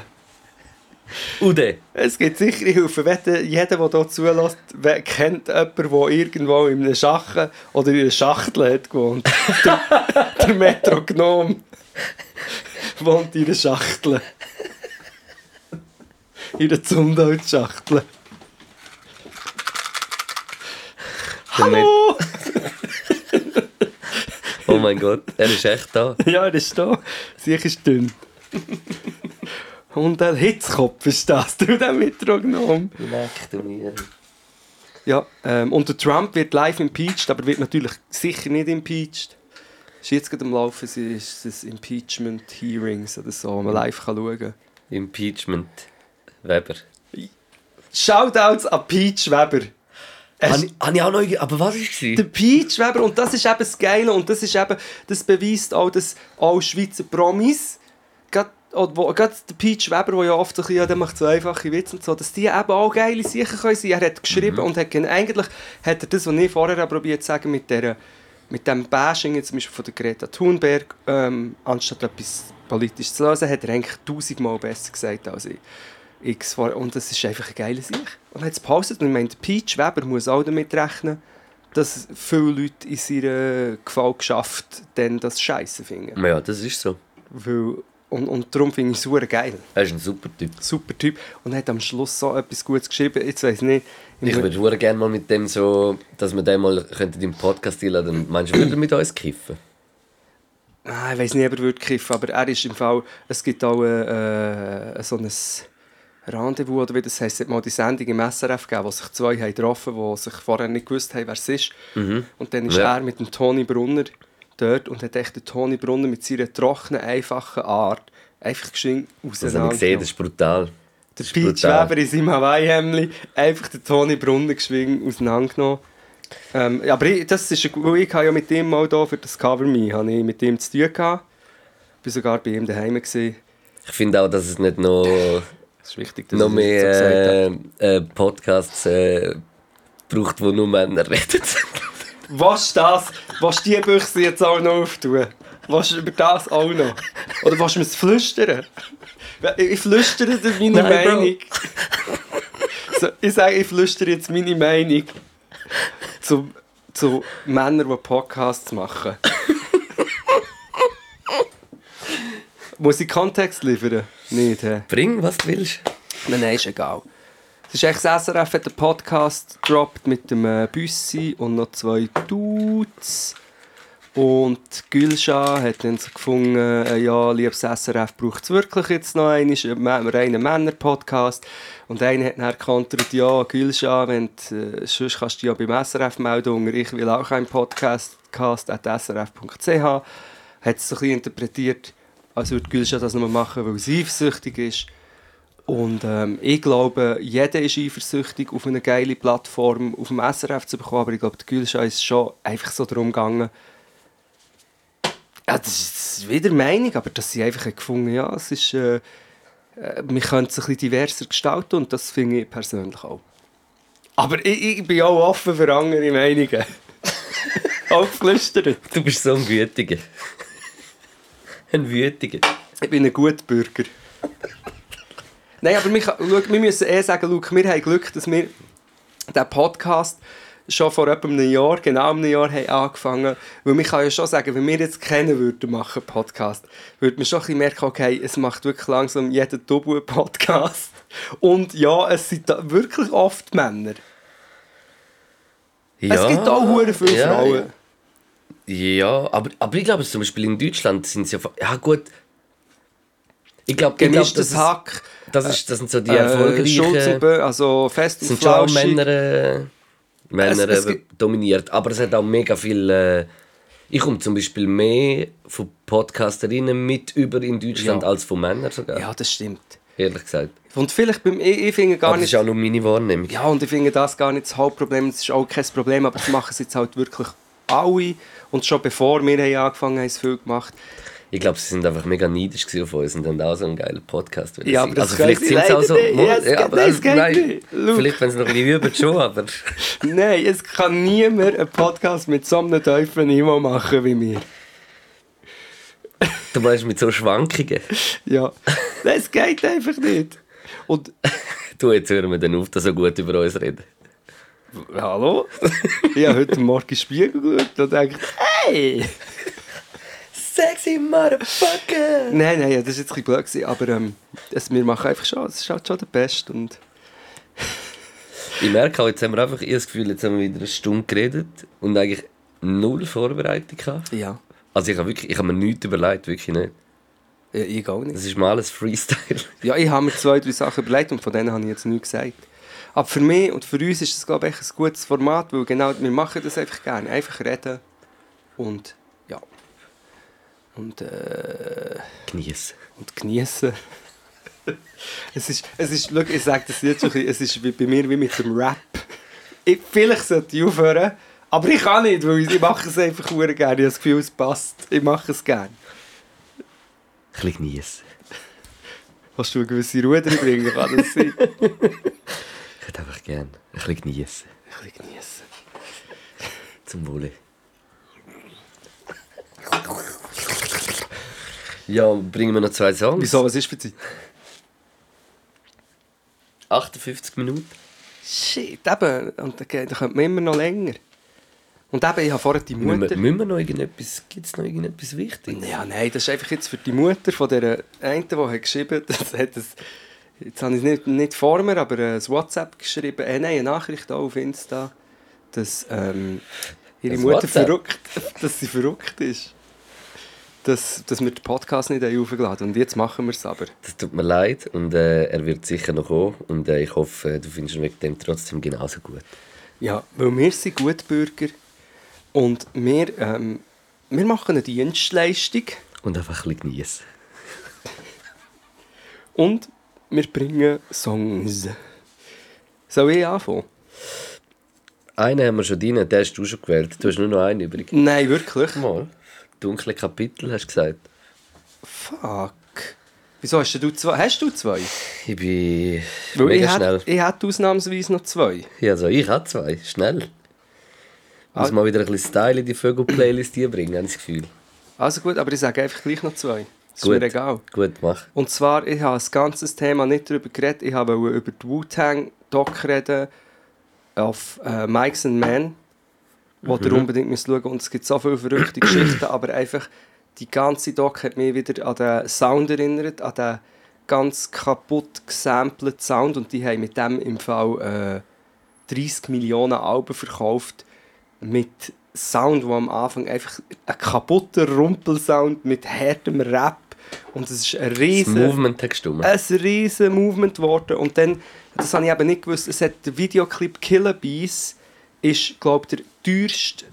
Ude. Es gibt sicher Hilfe. Jeder, der hier zulässt, kennt jemanden, der irgendwo in einem Schachen oder in einer Schachtel hat gewohnt. der, der Metrognom wohnt in einer Schachtel. In der Zundholzschachtel. Hallo! Oh mein Gott, er ist echt da. Ja, er ist da. Sicher ist dünn. Und ein Hitzkopf ist das, du, der Metrognom. Leck du mir. Ja, ähm, und der Trump wird live impeached, aber wird natürlich sicher nicht impeached. Ist jetzt gerade am Laufen, ist das Impeachment Hearings oder so, wo man live kann schauen kann. Impeachment. Weber. Shoutouts an Peach Weber. Habe ich, auch noch... Aber was war es? Der Peach Weber, und das ist eben das Geile, und das ist eben, das beweist auch, dass auch Schweizer Promis, oder wo- gerade der Peach Weber, der ja oft so ein ja, der macht so einfache Witze und so, dass die eben auch geile Sachen können sein. Er hat geschrieben und hat gen- eigentlich hat er das, was ich vorher probiert zu sagen, mit der mit dem Bashing jetzt zum Beispiel von der Greta Thunberg, ähm, anstatt etwas politisch zu lösen, hat er eigentlich tausendmal besser gesagt als ich. X vor und das ist einfach eine geile Sache. Und er hat es gepostet und ich meine, der Peach Weber muss auch damit rechnen, dass viele Leute in seiner Gefallschaft dann das Scheiße finden. Ja, das ist so. Weil, und, und darum finde ich es super geil. Er ist ein super Typ. Super Typ. Und er hat am Schluss so etwas Gutes geschrieben. Jetzt weiß ich nicht. Ich würde sehr gerne mal mit dem so, dass wir den mal könnten im Podcast einladen. Meinst du, würde er mit uns kiffen? Ah, ich weiß nicht, ob er würde kiffen, aber er ist im Fall. Es gibt auch äh, äh, so ein Rendezvous, oder wie das heisst, es hat mal die Sendung im SRF gegeben, wo sich zwei haben getroffen haben, die sich vorher nicht gewusst haben, wer es ist. Und dann ist Ja. er mit dem Toni Brunner dort und hat echt den Toni Brunner mit seiner trockenen, einfachen Art einfach geschwind Das habe ich gesehen, das ist brutal. Der Das ist Peach brutal. Weber in seinem Hawaii-Hemdli einfach den Toni Brunner geschwind auseinandergenommen. Ähm, aber ich, das ist, ich habe ja mit ihm mal da für das Cover Me, habe ich mit ihm zu tun gehabt. Ich war sogar bei ihm daheim. Gewesen. Ich finde auch, dass es nicht noch, Das wichtig, noch jetzt so mehr äh, äh, Podcasts äh, braucht, wo nur Männer reden. Was das? Was die Büchse jetzt auch noch auftun? Was über das auch noch? Oder was mir es flüstern? Ich flüstere dir meine Nein. Meinung. So, ich sage, ich flüstere jetzt meine Meinung zu, zu Männern, die Podcasts machen. Muss ich Kontext liefern? Nicht, hä? Bring, was du willst. Nein, nein, ist egal. Es ist echt das SRF hat einen Podcast gedroppt mit dem äh, Büssi und noch zwei Dudes. Und Gülscha hat dann so gefunden, äh, ja, liebes SRF, braucht es wirklich jetzt noch einen, einen reinen Männer-Podcast. Und einer hat dann gekontert, ja, Gülscha, wenn du, äh, sonst kannst du ja beim SRF melden, ich will auch einen Podcast, srf.ch. Hat es so ein bisschen interpretiert, als würde Gülscha das nur machen, weil sie eifersüchtig ist. Und ähm, ich glaube, jeder ist eifersüchtig, auf eine geile Plattform auf dem SRF zu bekommen, aber ich glaube, die Gülscha ist schon einfach so darum gegangen, ja, das ist wieder Meinung, aber dass sie einfach gefunden ja, es ist, äh, äh, wir können es ein bisschen diverser gestalten und das finde ich persönlich auch. Aber ich, ich bin auch offen für andere Meinungen. auch geflüstert. Du bist so ein Wütiger. ein Wütiger. Ich bin ein guter Bürger. Nein, aber wir, wir müssen eh sagen, Luke, wir haben Glück, dass wir diesen Podcast schon vor etwa einem Jahr, genau einem Jahr, haben angefangen. Weil man kann ja schon sagen, wenn wir jetzt kennen würden, machen Podcast, würde man schon ein bisschen merken, okay, es macht wirklich langsam jeder Double Podcast. Und ja, es sind da wirklich oft Männer. es gibt auch hure viele ja, Frauen. Ja, aber, aber ich glaube, zum Beispiel in Deutschland sind sie ja... Ja gut. Ich glaube, glaub, das, Gemischtes ist, Hack, das, ist, das sind so die äh, erfolgreichen... Bö, also fest und sind schon auch. Männer, äh, Männer Es- es äh, gibt- dominiert. Aber es hat auch mega viel... Äh, ich komme zum Beispiel mehr von Podcasterinnen mit über in Deutschland Ja. als von Männern sogar. Ja, das stimmt. Ehrlich gesagt. Und vielleicht beim, ich, ich finde gar Aber das nicht... ist auch nur meine Wahrnehmung. Ja, und ich finde das gar nicht das Hauptproblem. Das ist auch kein Problem, aber das machen es jetzt halt wirklich alle. Und schon bevor wir haben angefangen haben, haben es viel gemacht. Ich glaube, sie sind einfach mega neidisch gewesen auf uns und haben auch so einen geilen Podcast. Ja, aber das also vielleicht sind sie auch so... nicht. Ja, geht- aber, nein, also, nein, nicht. Schau. Vielleicht, wenn sie noch ein bisschen üben, schon, aber... Nein, es kann niemand einen Podcast mit so einem tiefen Niveau machen wie wir. Du meinst mit so Schwankungen. Ja, das geht einfach nicht. Und, Du, jetzt hören wir dann auf, dass so gut über uns reden. hallo? Ich habe heute Morgen Spiegel geschaut und dachte, hey! Sexy Motherfucker! Nein, nein, das war jetzt ein bisschen blöd, aber ähm, das, wir machen einfach schon, es ist halt schon der Beste. Und Ich merke auch, jetzt haben wir einfach das Gefühl, jetzt haben wir wieder eine Stunde geredet und eigentlich null Vorbereitung gehabt. ja, Also ich habe, wirklich, ich habe mir nichts überlegt, wirklich nicht. ja, ich auch nicht. Das ist mal alles Freestyle. Ja, ich habe mir zwei, drei Sachen überlegt und von denen habe ich jetzt nichts gesagt. Aber für mich und für uns ist das, glaube ich, ein gutes Format, weil genau, wir machen das einfach gerne. Einfach reden und ja. Und, äh, Genießen. und genießen. es ist, es ist, schau, ich sage das jetzt schon, es ist wie bei mir wie mit dem Rap. Ich, vielleicht sollte ich aufhören, aber ich kann nicht, weil ich mache es einfach sehr gerne. Ich habe das Gefühl, es passt. Ich mache es gerne. Ein bisschen genießen. Hast du eine gewisse Ruhe drin bringen, kann das sein? Ich hätte einfach gerne ein bisschen genießen. Ein bisschen genießen. Zum Wohle. Ja, bringen wir noch zwei Songs. Wieso, was ist für Zeit? 58 Minuten. Shit, eben. Und dann, könnte man immer noch länger. Und eben, ich habe vorher die Müssen Mutter... wir, müssen wir noch irgendetwas... Gibt es noch irgendetwas Wichtiges? Ja, nein, das ist einfach jetzt für die Mutter von der einen, die hat geschrieben das hat es Jetzt habe ich es nicht, nicht vor mir, aber ein WhatsApp geschrieben, äh, nein, eine Nachricht auch auf Insta, dass ähm, ihre Das Mutter WhatsApp? verrückt, dass sie verrückt ist. Dass, dass wir den Podcast nicht haben aufgeladen Und jetzt machen wir es aber. Das tut mir leid und äh, er wird sicher noch kommen und äh, ich hoffe, du findest ihn wegen dem trotzdem genauso gut. Ja, weil wir sind Gutbürger und wir, ähm, wir machen eine Dienstleistung Und einfach ein bisschen genießen. und wir bringen Songs. Soll ich anfangen? Einen haben wir schon drin, den hast du schon gewählt. Du hast nur noch einen übrig. Nein, wirklich? Mal. Dunkle Kapitel hast du gesagt. Fuck. Wieso hast du zwei? Hast du zwei? Ich bin Weil mega ich schnell. Hätte, ich hätte ausnahmsweise noch zwei. Ja, also ich habe zwei. Schnell. Muss Ah. mal wieder ein bisschen Style in die Vögel-Playlist bringen, habe ich das Gefühl. Also gut, aber ich sage einfach gleich noch zwei. Ist Gut. mir egal. Gut, mach. Und zwar, ich habe das ganze Thema nicht darüber geredet. Ich habe über die Wu-Tang-Doc reden auf äh, Mikes and Men, wo ihr unbedingt müsst schauen Und es gibt so viele verrückte Geschichten, aber einfach die ganze Doc hat mich wieder an den Sound erinnert, an den ganz kaputt gesampleten Sound. Und die haben mit dem im Fall äh, 30 Millionen Alben verkauft mit Sound, wo am Anfang einfach ein kaputter Rumpelsound mit härtem Rap und es ist ein Das riesen Movement hat gestimmt. ein riesen Movement geworden und dann das habe ich eben nicht gewusst es hat der Videoclip Killer Bees ist glaube der teuerste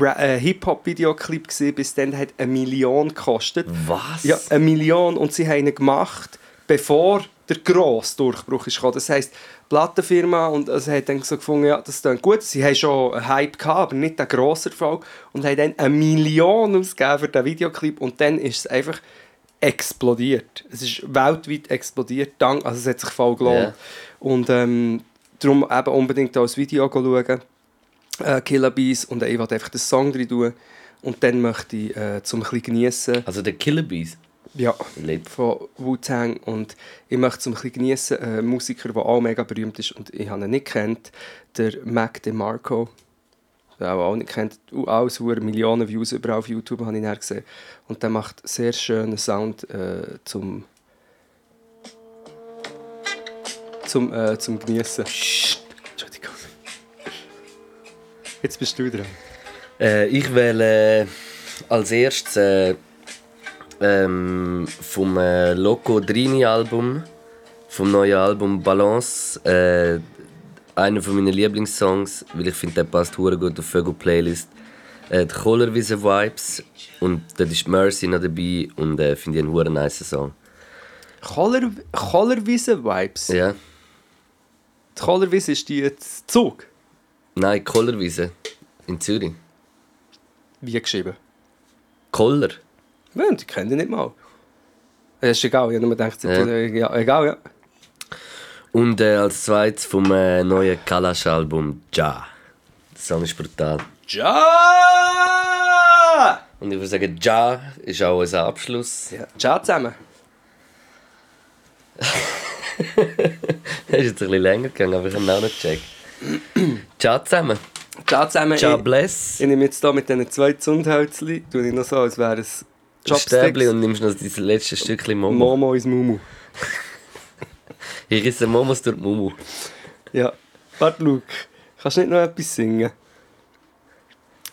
äh, Hip-Hop Videoclip gesehen bis dann hat eine Million gekostet Was? ja, eine Million und sie haben ihn gemacht, bevor der grosse Durchbruch ist gekommen. Das heisst, die Plattenfirma und es hat dann so gefunden, ja, das klingt gut. Sie haben schon einen Hype gehabt, aber nicht den grossen Erfolg und haben dann eine Million ausgegeben für den Videoclip und dann ist es einfach explodiert. Es ist weltweit explodiert, dank, also es hat sich voll gelohnt. Ja. Und ähm, darum eben unbedingt auch das Video schauen, äh, Killer Bees und ich wollte einfach den Song drin tun und dann möchte ich äh, zum ein geniessen Also der Killer Bees. ja, Lebt. von Wu-Tang und ich möchte zum ein geniessen einen Musiker, der auch mega berühmt ist und ich habe ihn nicht kennt, der Mac DeMarco. Den auch, auch nicht kennt, so Millionen Views überall auf YouTube habe ich ihn gesehen. Und der macht sehr schönen Sound äh, zum zum, äh, zum Geniessen. Entschuldigung. Jetzt bist du dran. Äh, ich wähle äh, als erstes äh, ähm, vom äh, Loco Drini Album, vom neuen Album Balance, äh, einer von meinen Lieblingssongs, weil ich finde, der passt hure gut auf Vögel Playlist. Äh, die Colorwiese Vibes und dort ist Mercy noch dabei und äh, finde ich einen hure nice Song. Colorwiese Vibes. Ja, Die Colorwiese ist die jetzt Zug. nein, Colorwiese in Zürich. Wie geschrieben? Koller. Ja, die kennen die nicht mal. Ja, ist egal, ich habe nur gedacht, Ja. ja. ja, egal, ja. Und äh, als zweites vom äh, neuen Kalash-Album Ja. Der Song ist brutal. Ja! Und ich würde sagen, Ja ist auch unser Abschluss. ja. Ciao zusammen. Das ist jetzt ein bisschen länger gegangen, aber ich habe auch nicht gecheckt. Ciao zusammen. Ciao zusammen. Ciao ich, bless. ich nehme jetzt hier mit diesen zwei Zundhölzchen, tue ich noch so, als wäre es Chopsticks. und nimmst noch das letzte Stückchen Momo. Momo ins Mumu. Ich risse Momos durch die Mumu. Ja. Warte, Luke. Kannst du nicht noch etwas singen?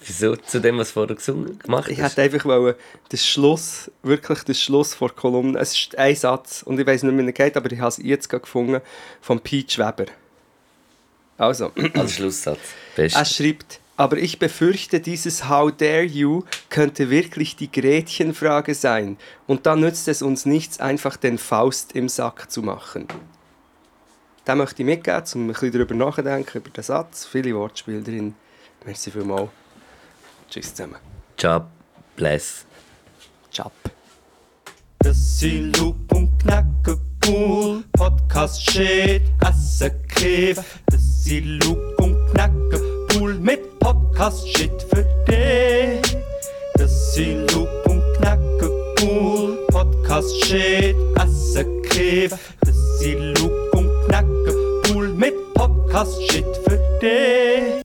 Wieso? Zu dem, was vorher gesungen gemacht Ich hätte einfach wollen, den Schluss, wirklich den Schluss vor der Kolumne, es ist ein Satz, und ich weiß nicht, wie er geht, aber ich habe es jetzt gerade gefunden, von Peach Weber. Also, Als Schlusssatz. Best. er schreibt, aber ich befürchte, dieses How dare you könnte wirklich die Gretchenfrage sein. Und dann nützt es uns nichts, einfach den Faust im Sack zu machen. Den möchte ich mitgeben, um ein bisschen darüber nachzudenken, über den Satz. Viele Wortspiele drin. Merci vielmals. Tschüss zusammen. Ciao bless. Ciao. Das sind Loop und Knacke Pool, Podcast Shit, Asse Kiff. Das sind Loop und Knacke Pool mit Podcast Shit für dich. Das sind Loop und Knacke Pool, Podcast Shit, Asse Kiff. Das sind Loop und Knacke Pool mit Podcast Shit für dich.